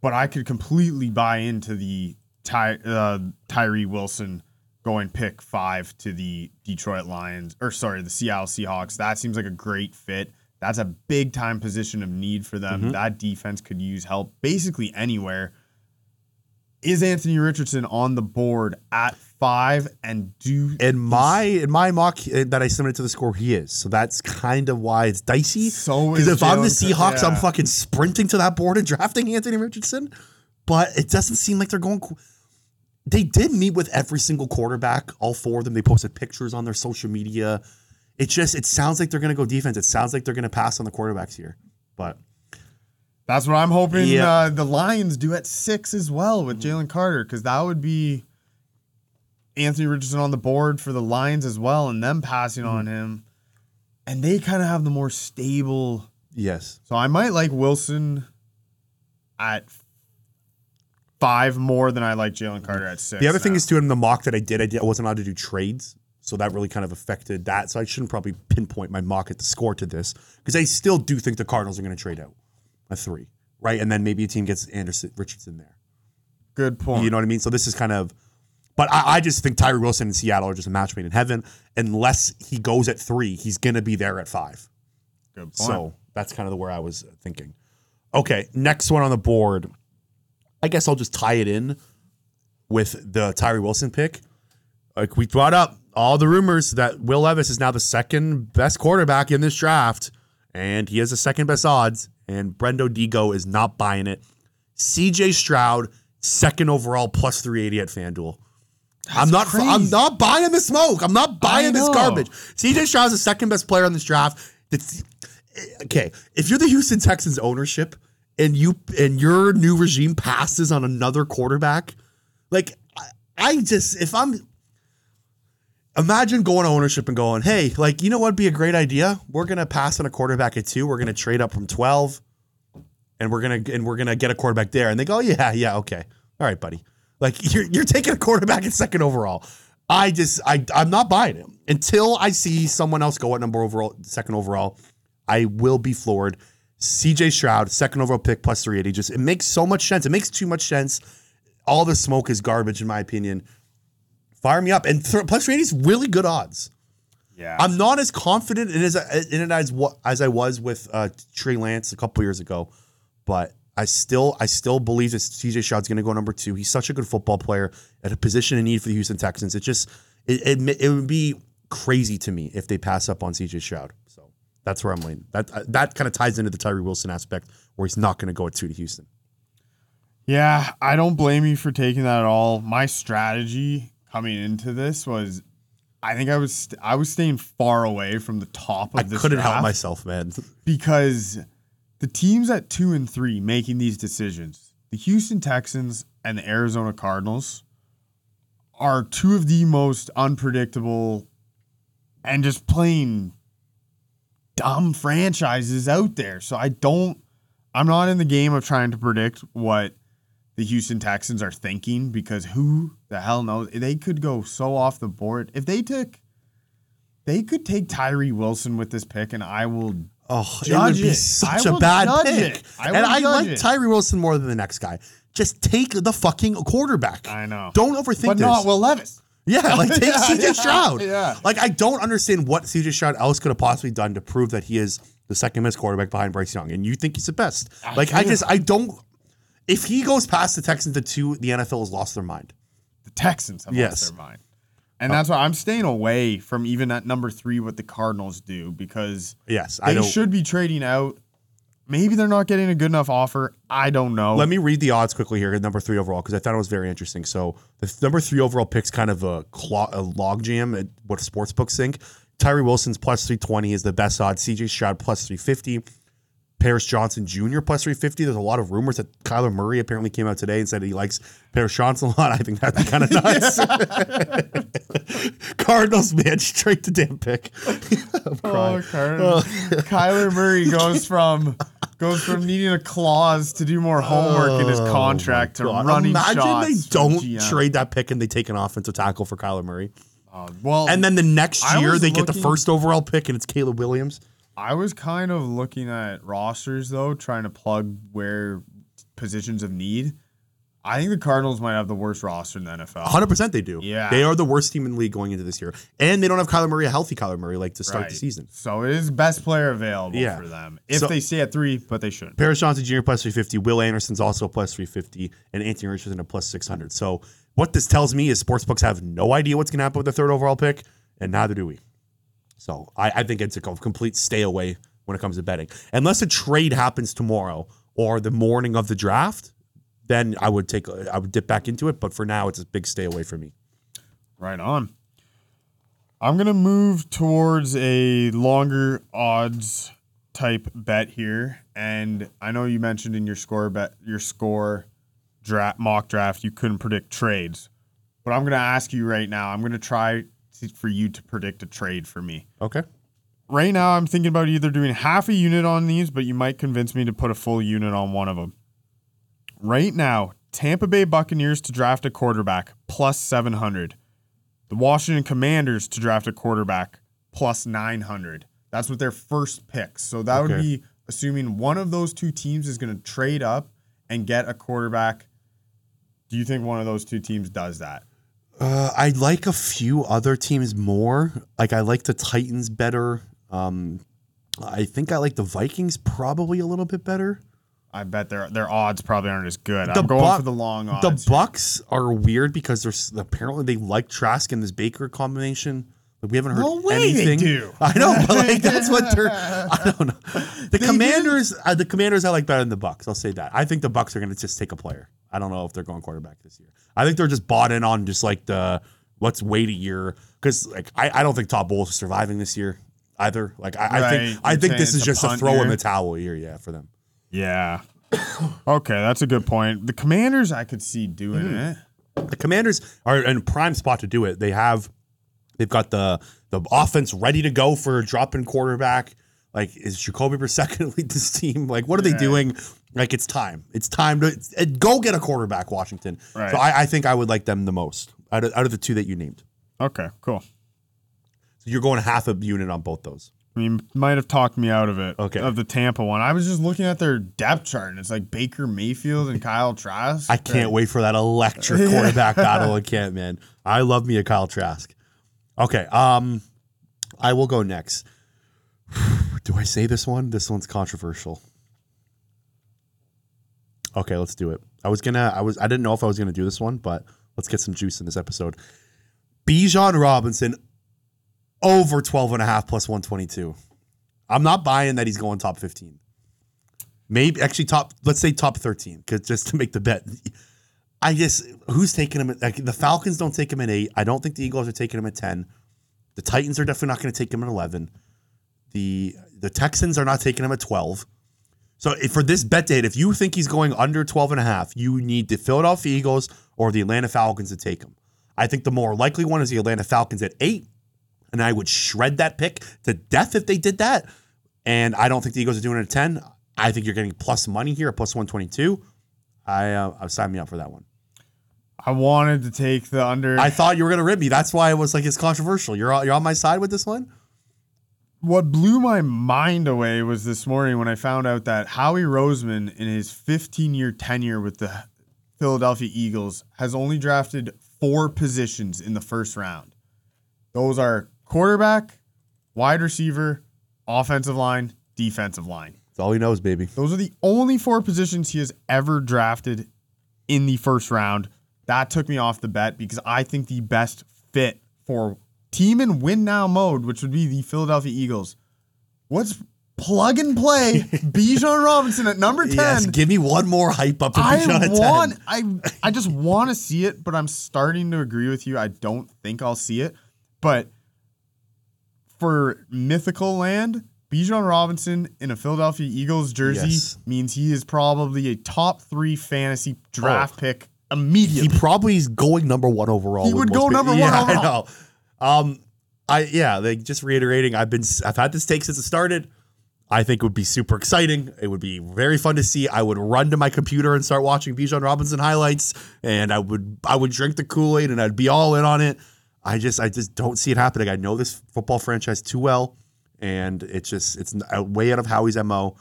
Speaker 2: But I could completely buy into the Ty, uh, Tyree Wilson going pick five to the Detroit Lions, or sorry, the Seattle Seahawks. That seems like a great fit. That's a big time position of need for them. That defense could use help basically anywhere. Is Anthony Richardson on the board at five? And do
Speaker 1: In my in my mock uh, that I submitted to the score, he is. So that's kind of why it's dicey.
Speaker 2: So
Speaker 1: Because if I'm the
Speaker 2: Jalen-
Speaker 1: Seahawks, I'm fucking sprinting to that board and drafting Anthony Richardson. But it doesn't seem like they're going. They did meet with every single quarterback, all four of them. They posted pictures on their social media. It just it sounds like they're going to go defense. It sounds like they're going to pass on the quarterbacks here. But
Speaker 2: That's what I'm hoping uh, the Lions do at six as well with Jalen Carter, because that would be Anthony Richardson on the board for the Lions as well, and them passing on him. And they kind of have the more stable.
Speaker 1: yes,
Speaker 2: So I might like Wilson at five more than I like Jalen Carter at six.
Speaker 1: The other thing is too in the mock that I did, I, did, I wasn't allowed to do trades, so that really kind of affected that. So I shouldn't probably pinpoint my mock at the score to this because I still do think the Cardinals are going to trade out a three, right? And then maybe a team gets Anderson Richardson there.
Speaker 2: good point.
Speaker 1: You know what I mean? So this is kind of, but I, I just think Tyree Wilson and Seattle are just a match made in heaven. Unless he goes at three, he's going to be there at five.
Speaker 2: good point.
Speaker 1: So that's kind of the where I was thinking. Okay, next one on the board. I guess I'll just tie it in with the Tyree Wilson pick. Like we brought up all the rumors that Will Levis is now the second best quarterback in this draft, and he has the second best odds, and Brendo Digo is not buying it. CJ Stroud, second overall, plus 380 at FanDuel. I'm not I'm not buying the smoke. I'm not buying this garbage. CJ Stroud's the second best player on this draft. It's, okay, if you're the Houston Texans ownership and you and your new regime passes on another quarterback, like I, I just if I'm imagine going to ownership and going, hey, like you know what'd be a great idea? We're gonna pass on a quarterback at two. We're gonna trade up from twelve, and we're gonna and we're gonna get a quarterback there. And they go, oh, yeah, yeah, okay, all right, buddy. Like <laughs> you're you're taking a quarterback at second overall. I just I I'm not buying it until I see someone else go at number overall second overall. I will be floored. CJ Stroud, second overall pick plus 380. Just it makes so much sense. It makes too much sense. All the smoke is garbage in my opinion. Fire me up. And th- plus 380 is really good odds.
Speaker 2: yeah.
Speaker 1: I'm not as confident in, as, in it as what as I was with uh, Trey Lance a couple years ago, but I still I still believe that CJ Stroud's going to go number two. He's such a good football player at a position in need for the Houston Texans. It just it, it it would be crazy to me if they pass up on CJ Stroud. So that's where I'm leaning. That uh, that kind of ties into the Tyree Wilson aspect where he's not going to go at two to Houston.
Speaker 2: Yeah, I don't blame you for taking that at all. My strategy coming into this was I think I was I was staying far away from the top of
Speaker 1: I
Speaker 2: this I
Speaker 1: couldn't help myself, man. <laughs>
Speaker 2: because the teams at 2 and 3 making these decisions, the Houston Texans and the Arizona Cardinals are two of the most unpredictable and just plain dumb franchises out there. So I don't I'm not in the game of trying to predict what the Houston Texans are thinking because who the hell knows? They could go so off the board. If they took they could take Tyree Wilson with this pick and I will
Speaker 1: Oh, it would be
Speaker 2: it.
Speaker 1: such
Speaker 2: I
Speaker 1: a bad pick.
Speaker 2: I
Speaker 1: and I like
Speaker 2: it.
Speaker 1: Tyree Wilson more than the next guy. Just take the fucking quarterback.
Speaker 2: I know.
Speaker 1: Don't overthink
Speaker 2: but
Speaker 1: this.
Speaker 2: not Will Levis.
Speaker 1: yeah, like take <laughs>
Speaker 2: Yeah,
Speaker 1: CJ
Speaker 2: yeah,
Speaker 1: Stroud.
Speaker 2: yeah.
Speaker 1: Like I don't understand what CJ Stroud else could have possibly done to prove that he is the second best quarterback behind Bryce Young, and you think he's the best.
Speaker 2: I
Speaker 1: like I just I don't. If he goes past the Texans to two, the NFL has lost their mind.
Speaker 2: The Texans have
Speaker 1: Yes.
Speaker 2: lost their mind. And that's why I'm staying away from even at number three what the Cardinals do because
Speaker 1: Yes, I
Speaker 2: they should be trading out. Maybe they're not getting a good enough offer. I don't know.
Speaker 1: Let me read the odds quickly here at number three overall because I thought it was very interesting. So the th- number three overall pick's kind of a, clo- a log jam at what sports books think. Tyree Wilson's plus 320 is the best odds. CJ Stroud plus 350. Paris Johnson Jr. plus 350. There's a lot of rumors that Kyler Murray apparently came out today and said he likes Paris Johnson a lot. <laughs> I think that'd be kind of nuts. <laughs> Cardinals, man, straight to damn pick. I'm
Speaker 2: Oh,
Speaker 1: crying.
Speaker 2: Kyler, oh. Kyler Murray goes from goes from needing a clause to do more homework in his oh contract to
Speaker 1: Oh, God.
Speaker 2: running
Speaker 1: Imagine
Speaker 2: shots.
Speaker 1: they don't
Speaker 2: GM.
Speaker 1: trade that pick and they take an offensive tackle for Kyler Murray.
Speaker 2: Oh, well,
Speaker 1: And then the next year
Speaker 2: was
Speaker 1: they get the first overall pick and it's Caleb Williams.
Speaker 2: I was kind of looking at rosters though, trying to plug where positions of need. I think the Cardinals might have the worst roster in the NFL.
Speaker 1: 100% they do.
Speaker 2: Yeah.
Speaker 1: They are the worst team in the league going into this year. And they don't have Kyler Murray, a healthy Kyler Murray, like to start
Speaker 2: Right.
Speaker 1: the season.
Speaker 2: So it is best player available
Speaker 1: Yeah.
Speaker 2: for them if
Speaker 1: So-
Speaker 2: they stay at three, but they shouldn't.
Speaker 1: Paris Johnson Jr. plus 350, Will Anderson's also plus 350, and Anthony Richardson a plus 600. So what this tells me is sportsbooks have no idea what's going to happen with the third overall pick, and neither do we. So I, I think it's a complete stay away when it comes to betting. Unless a trade happens tomorrow or the morning of the draft, then I would take I would dip back into it. But for now, it's a big stay away for me.
Speaker 2: Right on. I'm gonna move towards a longer odds type bet here, and I know you mentioned in your score bet your score draft mock draft you couldn't predict trades, but I'm gonna ask you right now. I'm gonna try to, for you to predict a trade for me.
Speaker 1: Okay.
Speaker 2: Right now, I'm thinking about either doing half a unit on these, but you might convince me to put a full unit on one of them. Right now, Tampa Bay Buccaneers to draft a quarterback plus 700. The Washington Commanders to draft a quarterback plus 900. That's what their first picks. So that would be assuming one of those two teams is going to trade up and get a quarterback. Do you think one of those two teams does that?
Speaker 1: Uh, I like a few other teams more. Like I like the Titans better. Um, I think I like the Vikings probably a little bit better.
Speaker 2: I bet their their odds probably aren't as good.
Speaker 1: The
Speaker 2: I'm going
Speaker 1: Buc-
Speaker 2: for the long odds.
Speaker 1: The Bucks are weird because there's apparently they like Trask and this Baker combination. Like we haven't heard
Speaker 2: No way they
Speaker 1: anything.
Speaker 2: do. <laughs>
Speaker 1: I know, but like that's what they're. <laughs> I don't know. The Commanders, uh, the Commanders, I like better than the Bucks. I'll say that. I think the Bucks are going to just take a player. I don't know if they're going quarterback this year. I think they're just bought in on just like the let's wait a year because like I, I don't think Todd Bowles is surviving this year either. Like I, I think I
Speaker 2: You're
Speaker 1: think this is
Speaker 2: a
Speaker 1: just a throw in the towel year. Yeah, for them.
Speaker 2: Yeah. <coughs> okay, that's a good point. The Commanders, I could see doing
Speaker 1: Mm-hmm.
Speaker 2: it.
Speaker 1: the Commanders are in prime spot to do it. They have they've got the the offense ready to go for dropping quarterback. Like is Jacoby Brissett <laughs> going to lead this team? Like what are they doing? Like it's time. It's time to it's- it- go get a quarterback, Washington.
Speaker 2: Right.
Speaker 1: So I, I think I would like them the most out of, out of the two that you named.
Speaker 2: Okay, cool.
Speaker 1: So you're going half a unit on both those.
Speaker 2: I mean, might have talked me out of it.
Speaker 1: Okay.
Speaker 2: Of the Tampa one. I was just looking at their depth chart and it's like Baker Mayfield and Kyle Trask.
Speaker 1: I can't wait for that electric quarterback battle in camp, man. I love me a Kyle Trask. Okay, um, I will go next. <sighs> Do I say this one? This one's controversial. Okay, let's do it. I was gonna, I was, I didn't know if I was gonna do this one, but let's get some juice in this episode. Bijan Robinson over 12 and a half plus 122. I'm not buying that he's going top 15. Maybe actually top, let's say top 13, because just to make the bet. I guess who's taking him? Like, the Falcons don't take him at eight. I don't think the Eagles are taking him at 10. The Titans are definitely not going to take him at 11. The the Texans are not taking him at 12. So for this bet date, if you think he's going under 12 and a half, you need the Philadelphia Eagles or the Atlanta Falcons to take him. I think the more likely one is the Atlanta Falcons at eight, and I would shred that pick to death if they did that. And I don't think the Eagles are doing it at 10. I think you're getting plus money here, at plus 122. I uh, I signed me up for that one.
Speaker 2: I wanted to take the under.
Speaker 1: I thought you were gonna rip me. That's why it was like it's controversial. You're you're on my side with this one.
Speaker 2: What blew my mind away was this morning when I found out that Howie Roseman, in his 15 year tenure with the Philadelphia Eagles, has only drafted four positions in the first round. Those are quarterback, wide receiver, offensive line, defensive line.
Speaker 1: That's all he knows, baby.
Speaker 2: Those are the only four positions he has ever drafted in the first round. That took me off the bet because I think the best fit for team in win now mode, which would be the Philadelphia Eagles, what's plug and play <laughs> Bijan Robinson at number 10.
Speaker 1: Yes, give me one more hype up.
Speaker 2: I
Speaker 1: Bijan at 10.
Speaker 2: want I I just want to see it, but I'm starting to agree with you. I don't think I'll see it. But for mythical land, Bijan Robinson in a Philadelphia Eagles jersey
Speaker 1: Yes.
Speaker 2: means he is probably a top three fantasy oh. draft
Speaker 1: Oh.
Speaker 2: pick immediately.
Speaker 1: He probably is going number one overall.
Speaker 2: He would go
Speaker 1: people.
Speaker 2: number <laughs> one
Speaker 1: yeah, I know. Um, I yeah, like just reiterating, I've been I've had this take since it started. I think it would be super exciting. It would be very fun to see. I would run to my computer and start watching Bijan Robinson highlights, and I would I would drink the Kool Aid and I'd be all in on it. I just I just don't see it happening. I know this football franchise too well, and it's just it's way out of Howie's mo.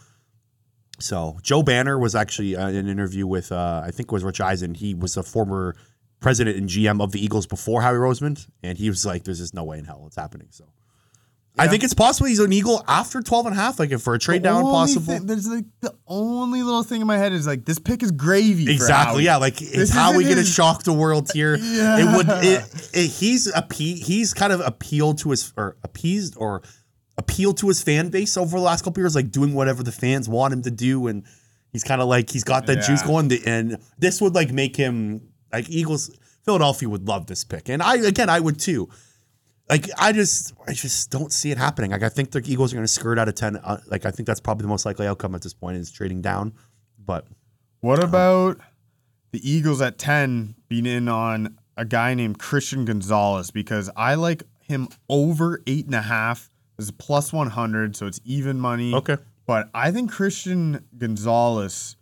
Speaker 1: So Joe Banner was actually uh, in an interview with uh, I think it was Rich Eisen. He was a former president and GM of the Eagles before Howie Roseman, and he was like, "There's just no way in hell it's happening." So I think it's possible he's an Eagle after 12 and a half, like if for a trade down possible.
Speaker 2: thing- there's like the only little thing in my head is like this pick is gravy.
Speaker 1: Exactly. Yeah. Like
Speaker 2: This
Speaker 1: it's how we get to shock the world <laughs> here.
Speaker 2: Yeah.
Speaker 1: It would. It, it, he's appe- He's kind of appealed to his or appeased or appealed to his fan base over the last couple years, like doing whatever the fans want him to do, and he's kind of like he's got that juice going. The- And this would like make him like Eagles. Philadelphia would love this pick, and I again I would too. Like I just I just don't see it happening. Like I think the Eagles are going to skirt out of ten. Uh, like I think that's probably the most likely outcome at this point is trading down. But
Speaker 2: What about the Eagles at 10 being in on a guy named Christian Gonzalez? Because I like him over eight and a half. It's a plus 100, so it's even money.
Speaker 1: okay,
Speaker 2: But I think Christian Gonzalez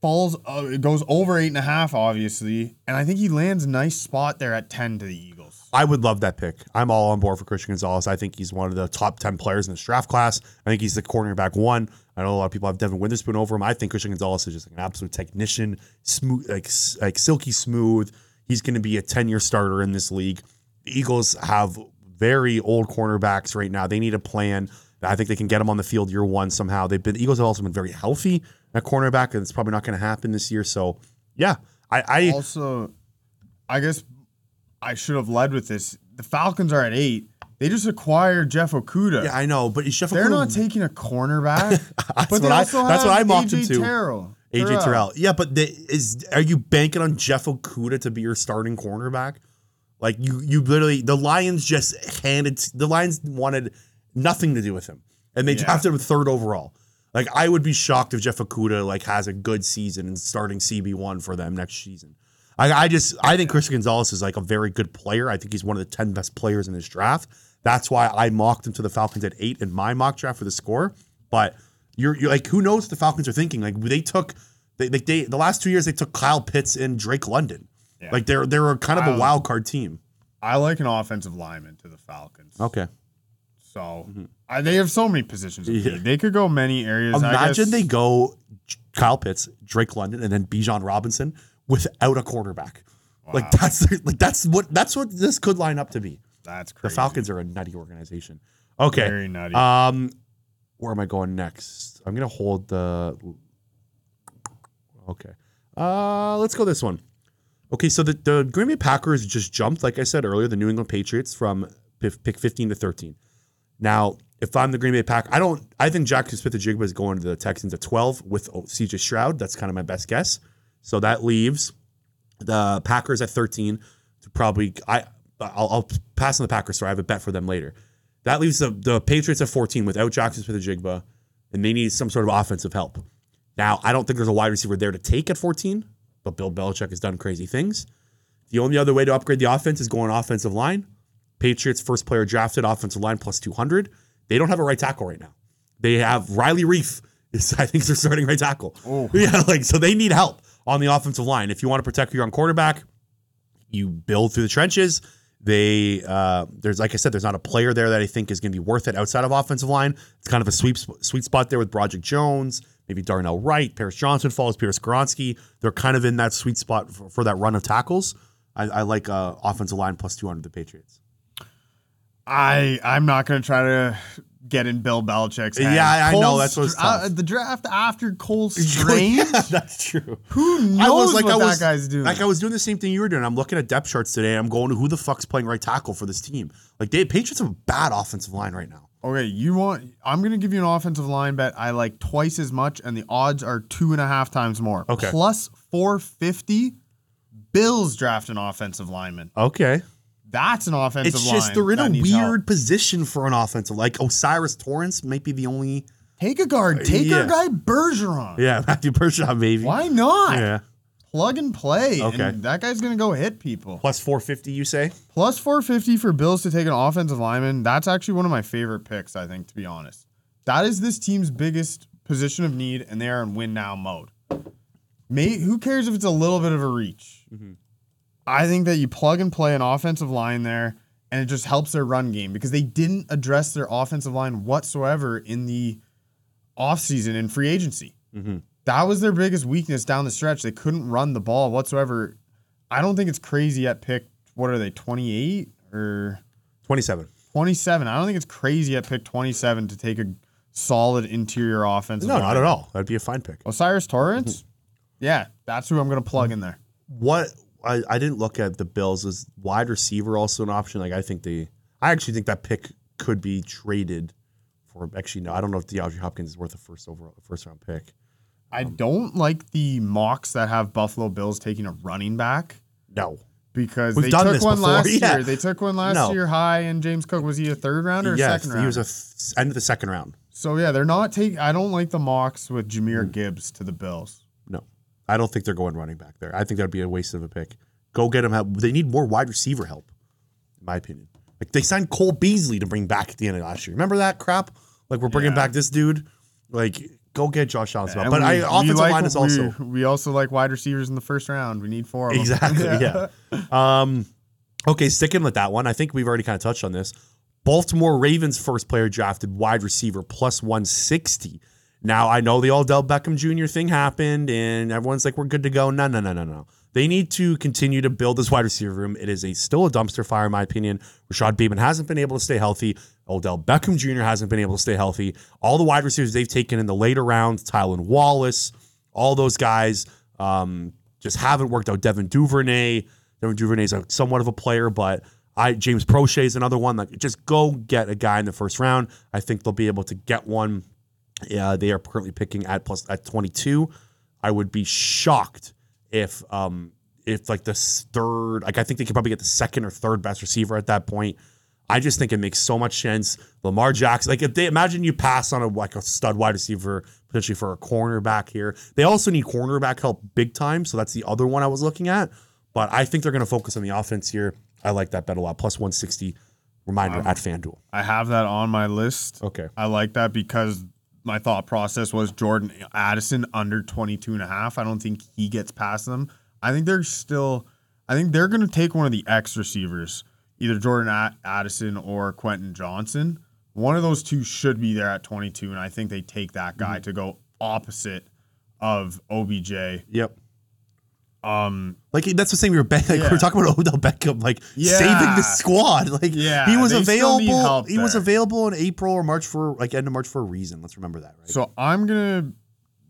Speaker 2: falls, uh, it goes over eight and a half, obviously. And I think he lands a nice spot there at 10 to the Eagles.
Speaker 1: I would love that pick. I'm all on board for Christian Gonzalez. I think he's one of the top 10 players in this draft class. I think he's the cornerback one. I know a lot of people have Devon Witherspoon over him. I think Christian Gonzalez is just an absolute technician, smooth, like, like silky smooth. He's going to be a 10 year starter in this league. The Eagles have very old cornerbacks right now. They need a plan. I think they can get him on the field year one somehow. They've been Eagles have also been very healthy at cornerback, and it's probably not going to happen this year. So, yeah, I, I
Speaker 2: Also, I guess I should have led with this. The Falcons are at eight. They just acquired Jeff Okudah.
Speaker 1: yeah, I know, but is Jeff Okudah?
Speaker 2: They're
Speaker 1: Okuda-
Speaker 2: not taking a cornerback. <laughs>
Speaker 1: That's
Speaker 2: but they
Speaker 1: what I-
Speaker 2: also
Speaker 1: that's
Speaker 2: have
Speaker 1: what I mocked
Speaker 2: AJ
Speaker 1: him to.
Speaker 2: Terrell.
Speaker 1: AJ Terrell. Yeah, but the, is are you banking on Jeff Okudah to be your starting cornerback? Like you, you literally the Lions just handed the Lions wanted nothing to do with him, and they
Speaker 2: Yeah.
Speaker 1: drafted him third overall. Like I would be shocked if Jeff Okudah like has a good season and starting CB one for them next season. I, I just I think Christian Gonzalez is like a very good player. I think he's one of the ten best players in this draft. That's why I mocked him to the Falcons at eight in my mock draft for the score. But you're, you're like, who knows what the Falcons are thinking? Like they took they, they, they the last two years they took Kyle Pitts and Drake London.
Speaker 2: Yeah.
Speaker 1: Like they're they're kind of a wild card team.
Speaker 2: I like an offensive lineman to the Falcons.
Speaker 1: Okay.
Speaker 2: So I, they have so many positions.
Speaker 1: Yeah.
Speaker 2: They could go many areas. I
Speaker 1: Imagine they go Kyle Pitts, Drake London, and then Bijan Robinson without a quarterback. Like that's like that's what that's what this could line up to be.
Speaker 2: That's crazy. The.
Speaker 1: Falcons are a nutty organization. Okay.
Speaker 2: Very nutty.
Speaker 1: Um, where am I going next? I'm gonna hold the. Okay. Uh, let's go this one. Okay, so the, the Green Bay Packers just jumped, like I said earlier, the New England Patriots from pick 15 to 13. Now, if I'm the Green Bay Pack, I don't. I think Jaxon Smith-Njigba is going to the Texans at 12 with oh, CJ Stroud. That's kind of my best guess. So that leaves the Packers at 13 to probably. I I'll, I'll pass on the Packers. So I have a bet for them later. That leaves the, the Patriots at 14 without Jaxon Smith-Njigba, and they need some sort of offensive help. Now, I don't think there's a wide receiver there to take at 14, but Bill Belichick has done crazy things. The only other way to upgrade the offense is going offensive line. Patriots first player drafted offensive line plus 200. They don't have a right tackle right now. They have Riley Reiff. Is, <laughs> I think they're starting right tackle.
Speaker 2: Oh. <laughs>
Speaker 1: Yeah, like so they need help on the offensive line. If you want to protect your own quarterback, you build through the trenches. They uh, there's like I said, there's not a player there that I think is going to be worth it outside of offensive line. It's kind of a sweet sweet spot there with Broderick Jones, maybe Darnell Wright, Paris Johnson falls, Pierce Skoronski. They're kind of in that sweet spot for, for that run of tackles. I, I like uh, offensive line plus 200 the Patriots.
Speaker 2: I I'm not gonna try to get in Bill Belichick's head.
Speaker 1: Yeah, I- I know, that's what's tough.
Speaker 2: uh, the draft after Cole <laughs> Strange. <laughs>
Speaker 1: That's true.
Speaker 2: Who knows
Speaker 1: I was like
Speaker 2: what
Speaker 1: I was
Speaker 2: that guy's doing?
Speaker 1: like I was doing the same thing you were doing. I'm looking at depth charts today. I'm going to who the fuck's playing right tackle for this team. Like the Patriots have a bad offensive line right now.
Speaker 2: okay, you want? I'm gonna give you an offensive line bet. I like twice as much, and the odds are two and a half times more.
Speaker 1: Okay.
Speaker 2: Plus 450. Bills draft an offensive lineman.
Speaker 1: Okay.
Speaker 2: That's an offensive line.
Speaker 1: It's just they're in a
Speaker 2: needs help.
Speaker 1: weird position for an offensive. Like O'Cyrus Torrence might be the only.
Speaker 2: Take a guard. Take
Speaker 1: Yeah.
Speaker 2: our guy Bergeron.
Speaker 1: Yeah, <laughs> Matthew Bergeron maybe.
Speaker 2: Why not?
Speaker 1: Yeah.
Speaker 2: Plug and play.
Speaker 1: Okay.
Speaker 2: And that guy's gonna go hit people.
Speaker 1: Plus 450, you say?
Speaker 2: Plus 450 for Bills to take an offensive lineman. That's actually one of my favorite picks, I think, to be honest. That is this team's biggest position of need, and they are in win now mode. May, who cares if it's a little bit of a reach? Mm-hmm. I think that you plug and play an offensive line there, and it just helps their run game because they didn't address their offensive line whatsoever in the offseason in free agency. Mm-hmm. That was their biggest weakness down the stretch. They couldn't run the ball whatsoever. I don't think it's crazy at pick, what are they, 28 or
Speaker 1: 27.
Speaker 2: 27? I don't think it's crazy at pick 27 to take a solid interior offensive
Speaker 1: No,
Speaker 2: line.
Speaker 1: not at all. That'd be a fine pick.
Speaker 2: O'Cyrus Torrence? Mm-hmm. Yeah, that's who I'm going to plug in there.
Speaker 1: What I, I didn't look at the Bills as wide receiver also an option. Like I think they I actually think that pick could be traded for actually no, I don't know if DeAndre Hopkins is worth a first overall first round pick.
Speaker 2: I um, don't like the mocks that have Buffalo Bills taking a running back
Speaker 1: No.
Speaker 2: because
Speaker 1: We've
Speaker 2: they
Speaker 1: done
Speaker 2: took
Speaker 1: this
Speaker 2: one
Speaker 1: before,
Speaker 2: last <laughs>
Speaker 1: yeah.
Speaker 2: year. They took one last
Speaker 1: No.
Speaker 2: year high, and James Cook was he a third round or a
Speaker 1: yeah,
Speaker 2: second
Speaker 1: he
Speaker 2: round?
Speaker 1: was a f- end of the second round.
Speaker 2: so yeah, they're not taking. I don't like the mocks with.
Speaker 1: Jahmyr
Speaker 2: mm. Gibbs to the Bills.
Speaker 1: I don't think they're going running back there. I think that'd be a waste of a pick. Go get them help. They need more wide receiver help, in my opinion. Like they signed Cole Beasley to bring back at the end of last year. Remember that crap? Like we're bringing
Speaker 2: Yeah.
Speaker 1: back this dude. Like go get Josh Allen. But
Speaker 2: we-
Speaker 1: I
Speaker 2: we
Speaker 1: offensive
Speaker 2: like-
Speaker 1: line is
Speaker 2: we-
Speaker 1: also
Speaker 2: We, also like wide receivers in the first round. We need four of them.
Speaker 1: exactly <laughs> yeah. Um, okay, sticking with that one. I think we've already kind of touched on this. Baltimore Ravens first player drafted wide receiver plus 160. Now I know the Odell Beckham Jr. thing happened, and everyone's like, "We're good to go." No, no, no, no, no. They need to continue to build this wide receiver room. It is a still a dumpster fire, in my opinion. Rashod Bateman hasn't been able to stay healthy. Odell Beckham Jr. hasn't been able to stay healthy. All the wide receivers they've taken in the later rounds, Tylan Wallace, all those guys, um, just haven't worked out. Devin Duvernay, Devin Duvernay is somewhat of a player, but I James Proche is another one. Like, just go get a guy in the first round. I think they'll be able to get one. Yeah, they are currently picking at plus at 22. I would be shocked if um if like the third like I think they could probably get the second or third best receiver at that point. I just think it makes so much sense. Lamar Jackson, like if they imagine you pass on a like a stud wide receiver potentially for a cornerback here. They also need cornerback help big time, so that's the other one I was looking at. But I think they're going to focus on the offense here. I like that bet a lot. Plus 160 reminder at FanDuel.
Speaker 2: I have that on my list.
Speaker 1: Okay.
Speaker 2: I like that because my thought process was Jordan Addison under 22 and a half. I don't think he gets past them. I think they're still I think they're going to take one of the X receivers, either Jordan Addison or Quentin Johnston. One of those two should be there at 22 and I think they take that guy mm-hmm. to go opposite of OBJ.
Speaker 1: Yep.
Speaker 2: Um
Speaker 1: Like that's the same. We were like, we
Speaker 2: Yeah.
Speaker 1: were talking about Odell Beckham, like
Speaker 2: Yeah.
Speaker 1: saving the squad. Like
Speaker 2: Yeah,
Speaker 1: he was
Speaker 2: they still need
Speaker 1: available. He was available in April or March for like end of March for a reason. Let's remember that, right?
Speaker 2: So I'm gonna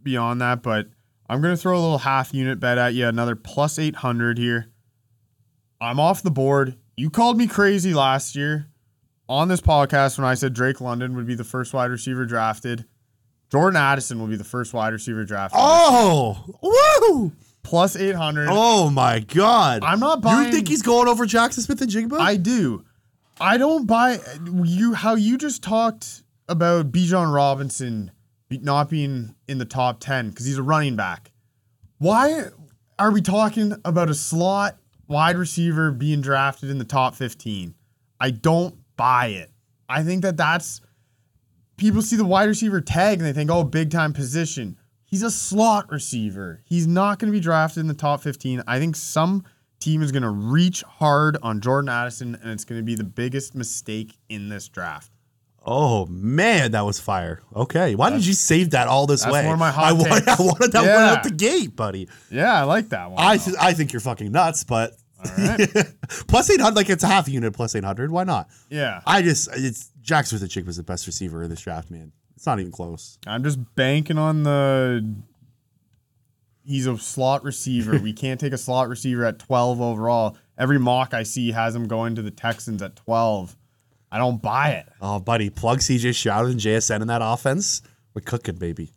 Speaker 2: be on that, but I'm gonna throw a little half unit bet at you, another plus eight hundred here. I'm off the board. You called me crazy last year on this podcast when I said Drake London would be the first wide receiver drafted. Jordan Addison will be the first wide receiver drafted.
Speaker 1: oh, woo!
Speaker 2: Plus eight hundred.
Speaker 1: Oh my God!
Speaker 2: I'm not buying.
Speaker 1: You think he's going over Jaxon Smith-Njigba?
Speaker 2: I do. I don't buy you how you just talked about Bijan Robinson not being in the top 10 because he's a running back. Why are we talking about a slot wide receiver being drafted in the top 15? I don't buy it. I think that that's people see the wide receiver tag and they think, oh, big time position. He's a slot receiver. He's not going to be drafted in the top 15. I think some team is going to reach hard on Jordan Addison, and it's going to be the biggest mistake in this draft.
Speaker 1: oh man, that was fire. Okay, why did you save that all this
Speaker 2: that's
Speaker 1: way?
Speaker 2: one of my hot <laughs>
Speaker 1: I, wanted. I wanted that one out the gate, buddy.
Speaker 2: Yeah, I like that one.
Speaker 1: I th- I think you're fucking nuts, but
Speaker 2: right. <laughs>
Speaker 1: plus eight hundred, like it's a half unit plus eight hundred. Why not?
Speaker 2: yeah,
Speaker 1: I just it's with the chick was the best receiver in this draft, man. It's not even close.
Speaker 2: I'm just banking on the. He's a slot receiver. we <laughs> can't take a slot receiver at 12 overall. Every mock I see has him going to the Texans at 12. I don't buy it.
Speaker 1: Oh, buddy, plug CJ Stroud and JSN in that offense. We're cooking, baby.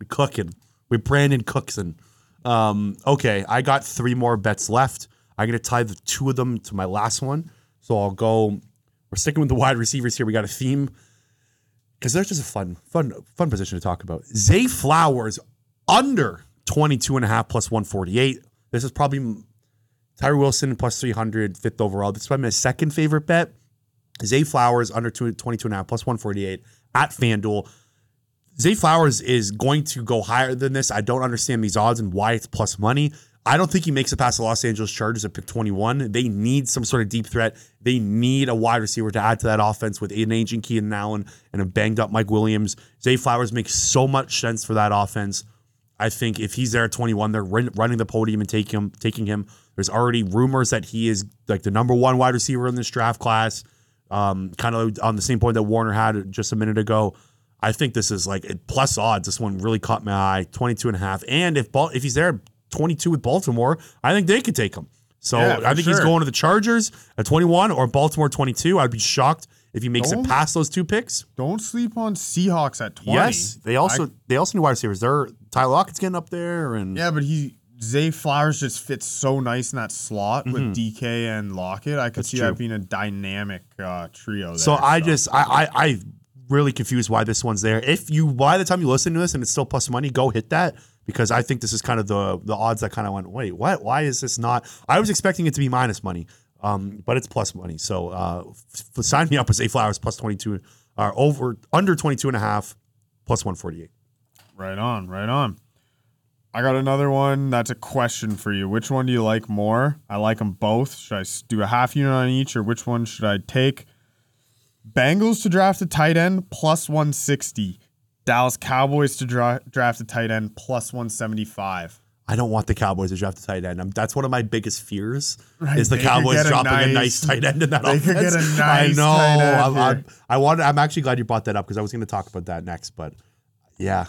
Speaker 1: We're cooking. We're Brandon Cookson. Um, okay, I got three more bets left. I'm gonna tie the two of them to my last one. So I'll go. We're sticking with the wide receivers here. We got a theme because they're just a fun, fun, fun position to talk about. Zay Flowers under 22 and a half plus 148. This is probably Tyree Wilson plus 300, fifth overall. This is probably my second favorite bet. Zay Flowers under 22 and a half plus 148 at FanDuel. Zay Flowers is going to go higher than this. I don't understand these odds and why it's plus money. I don't think he makes it past the Los Angeles Chargers at pick 21. They need some sort of deep threat. They need a wide receiver to add to that offense with an aging Keenan Allen and a banged up Mike Williams. Zay Flowers makes so much sense for that offense. I think if he's there at 21, they're running the podium and taking him. Taking him. There's already rumors that he is like the number one wide receiver in this draft class. Um, kind of on the same point that Warner had just a minute ago. I think this is like plus odds. This one really caught my eye, 22 and a half. And if ball, if he's there 22 with Baltimore, I think they could take him. So
Speaker 2: Yeah,
Speaker 1: I think he's going to the Chargers at 21 or Baltimore 22. I'd be shocked if he makes
Speaker 2: Don't-
Speaker 1: it past those two picks.
Speaker 2: Don't sleep on Seahawks at 20.
Speaker 1: Yes, they also they also need wide receivers. They're Tyler Lockett's getting up there, and
Speaker 2: Yeah, but he Zay Flowers just fits so nice in that slot with DK and Lockett. I could
Speaker 1: Mm-hmm. That's
Speaker 2: see
Speaker 1: true.
Speaker 2: that being a dynamic uh, trio. There,
Speaker 1: So I just I I I really confused why this one's there. If you by the time you listen to this and it's still plus money, go hit that because I think this is kind of the the odds that kind of went wait what why is this not? I was expecting it to be minus money, um, but it's plus money. So uh, f- sign me up with A Flowers plus twenty two or over under 22 and a half plus one forty eight.
Speaker 2: right on, right on. I got another one that's a question for you. Which one do you like more? I like them both. Should I do a half unit on each, or which one should I take? Bengals to draft a tight end plus 160. Dallas Cowboys to dra- draft a tight end plus 175.
Speaker 1: I don't want the Cowboys to draft a tight end. i that's one of my biggest fears
Speaker 2: Right,
Speaker 1: is the <laughs>
Speaker 2: they
Speaker 1: Cowboys
Speaker 2: get a
Speaker 1: dropping a nice
Speaker 2: nice-
Speaker 1: tight end in that
Speaker 2: they could get a nice
Speaker 1: I know.
Speaker 2: tight end
Speaker 1: I'm, I'm. I wanted. I'm actually glad you brought that up because I was going to talk about that next. But yeah,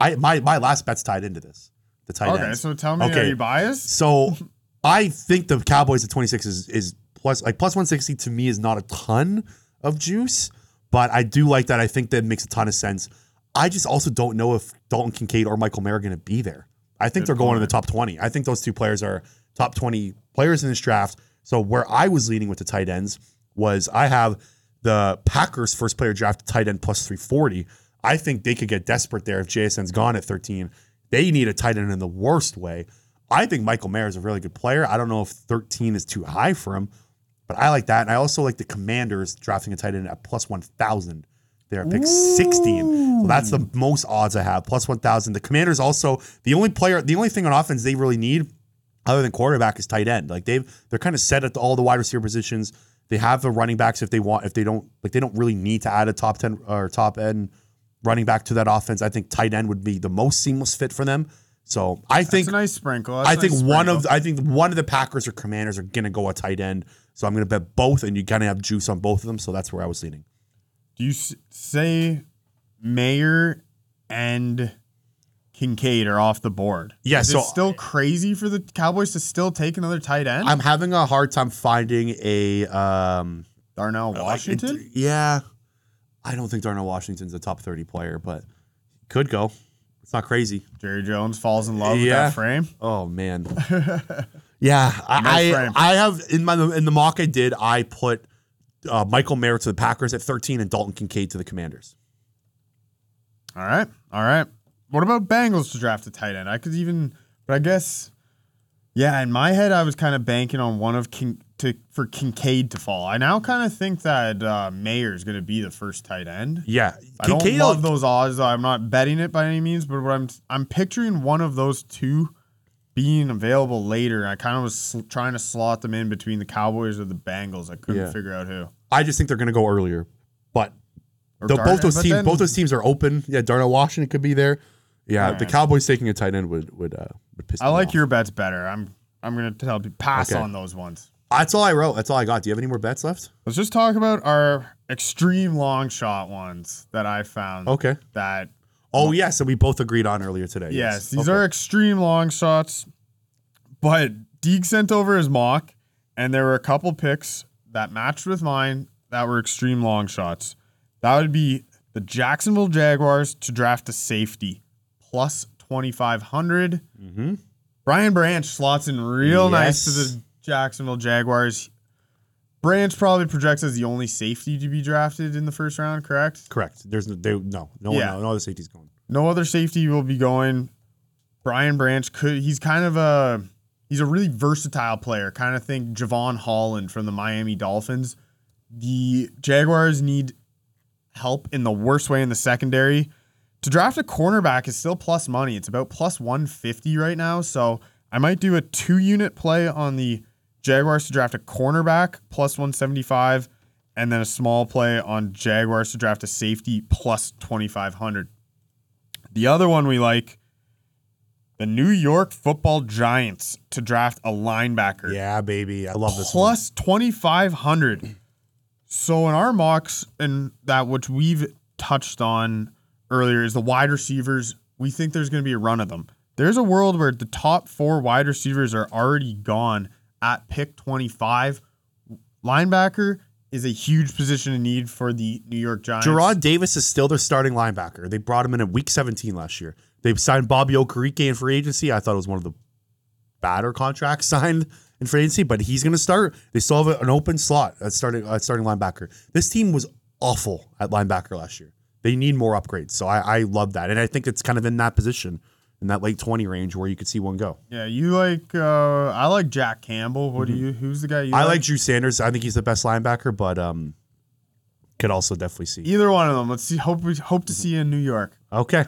Speaker 1: I my my last bet's tied into this. The tight end.
Speaker 2: Okay,
Speaker 1: ends.
Speaker 2: so tell me, are
Speaker 1: Okay.
Speaker 2: you biased?
Speaker 1: So I think the Cowboys at 26 is is plus like plus 160 to me is not a ton of juice, but I do like that. I think that makes a ton of sense. I just also don't know if Dalton Kincaid or Michael Mayer are going to be there. I think
Speaker 2: Good
Speaker 1: they're going in the top 20. I think those two players are top 20 players in this draft. So where I was leaning with the tight ends was I have the Packers first player draft tight end plus 340. I think they could get desperate there if JSN's gone at 13. They need a tight end in the worst way. I think Michael Mayer is a really good player. I don't know if 13 is too high for him, but I like that. And I also like the Commanders drafting a tight end at plus 1,000. They're at pick 16. So that's the most odds I have, plus 1,000. The Commanders also, the only player, the only thing on offense they really need other than quarterback is tight end. Like they've they're kind of set at all the wide receiver positions. They have the running backs if they want. If they don't like, they don't really need to add a top ten or top end running back to that offense. I think tight end would be the most seamless fit for them. So I think
Speaker 2: That's a nice sprinkle. That's
Speaker 1: I think
Speaker 2: nice
Speaker 1: one
Speaker 2: sprinkle.
Speaker 1: of I think one of the Packers or Commanders are gonna go a tight end. So I'm gonna bet both, and you kind of have juice on both of them. So that's where I was leaning.
Speaker 2: Do you s- say Mayer and Kincaid are off the board?
Speaker 1: Yeah,
Speaker 2: Is
Speaker 1: so-
Speaker 2: it still crazy for the Cowboys to still take another tight end?
Speaker 1: I'm having a hard time finding a um,
Speaker 2: Darnell Washington.
Speaker 1: it- yeah, I don't think Darnell Washington's a top 30 player, but could go. It's not crazy.
Speaker 2: Jerry Jones falls in love with
Speaker 1: Yeah.
Speaker 2: that frame.
Speaker 1: Oh man. <laughs> yeah, I, I. I have in my in the mock I did I put uh, Michael Mayer to the Packers at 13 and Dalton Kincaid to the Commanders.
Speaker 2: All right, all right. What about Bengals to draft a tight end? I could even, but I guess, yeah. In my head, I was kind of banking on one of Kin, to for Kincaid to fall. I now kind of think that uh, Mayer is going to be the first tight end.
Speaker 1: Yeah,
Speaker 2: I don't love those odds. I'm not betting it by any means, but what I'm I'm picturing one of those two being available later. I kind of was sl- trying to slot them in between the Cowboys or the Bengals. I couldn't
Speaker 1: Yeah.
Speaker 2: figure out who.
Speaker 1: I just think they're going to go earlier, but
Speaker 2: Or
Speaker 1: the,
Speaker 2: Darnell-
Speaker 1: both those
Speaker 2: but
Speaker 1: teams
Speaker 2: then-
Speaker 1: both those teams are open. Yeah, Darnell Washington could be there. Yeah, the
Speaker 2: Alright.
Speaker 1: Cowboys taking a tight end would would uh, would piss
Speaker 2: I
Speaker 1: me
Speaker 2: like
Speaker 1: off.
Speaker 2: your bets better. I'm I'm gonna tell you pass
Speaker 1: Okay.
Speaker 2: on those ones.
Speaker 1: That's all I wrote. That's all I got. Do you have any more bets left?
Speaker 2: Let's just talk about our extreme long shot ones that I found.
Speaker 1: Okay.
Speaker 2: That
Speaker 1: Oh yeah, so we both agreed on earlier today.
Speaker 2: yes, these
Speaker 1: Okay.
Speaker 2: are extreme long shots. But Deeg sent over his mock, and there were a couple picks that matched with mine that were extreme long shots. That would be the Jacksonville Jaguars to draft a safety plus twenty five hundred. Mm-hmm. Brian Branch slots in real nice to the Jacksonville Jaguars. Branch probably projects as the only safety to be drafted in the first round, correct?
Speaker 1: Correct. There's no, they, no, no,
Speaker 2: Yeah.
Speaker 1: no, no other safety's going.
Speaker 2: No other safety will be going. Brian Branch could he's kind of a he's a really versatile player. Kind of think Jevon Holland from the Miami Dolphins. The Jaguars need help in the worst way in the secondary. To draft a cornerback is still plus money. It's about plus 150 right now. So I might do a two unit play on the Jaguars to draft a cornerback plus 175, and then a small play on Jaguars to draft a safety plus 2500. The other one we like, the New York Football Giants to draft a linebacker.
Speaker 1: Yeah, baby. I love this
Speaker 2: plus 2500 so in our mocks and that which we've touched on earlier is the wide receivers. We think there's going to be a run of them. There's a world where the top four wide receivers are already gone at pick 25 linebacker is a huge position in need for the new york giants
Speaker 1: Jarrad Davis is still their starting linebacker. They brought him in at week 17 last year. They signed Bobby Okereke in free agency. I thought it was one of the badder contracts <laughs> signed in free agency, but he's going to start. They still have an open slot at starting at starting linebacker. This team was awful at linebacker last year. They need more upgrades. So I, I love that, and I think it's kind of in that position, in that late 20 range where you could see one go.
Speaker 2: yeah you like uh i like jack campbell what do you who's the guy you
Speaker 1: Mm-hmm. I like Drew Sanders. I think he's the best linebacker, but um, could also definitely see.
Speaker 2: either one of them let's see hope we hope to see you in new york
Speaker 1: Okay.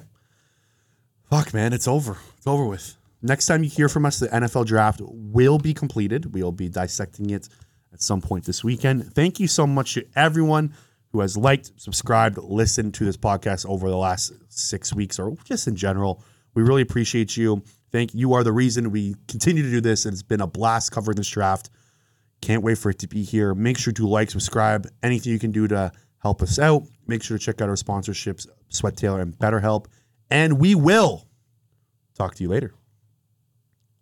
Speaker 1: Fuck, man, it's over. It's over with. Next time you hear from us, the NFL draft will be completed. We'll be dissecting it at some point this weekend. Thank you so much to everyone who has liked, subscribed, listened to this podcast over the last six weeks or just in general. We really appreciate you. Thank you are the reason we continue to do this, and it's been a blast covering this draft. Can't wait for it to be here. Make sure to like, subscribe, anything you can do to help us out. Make sure to check out our sponsorships, Sweat Tailor and BetterHelp. And we will talk to you later.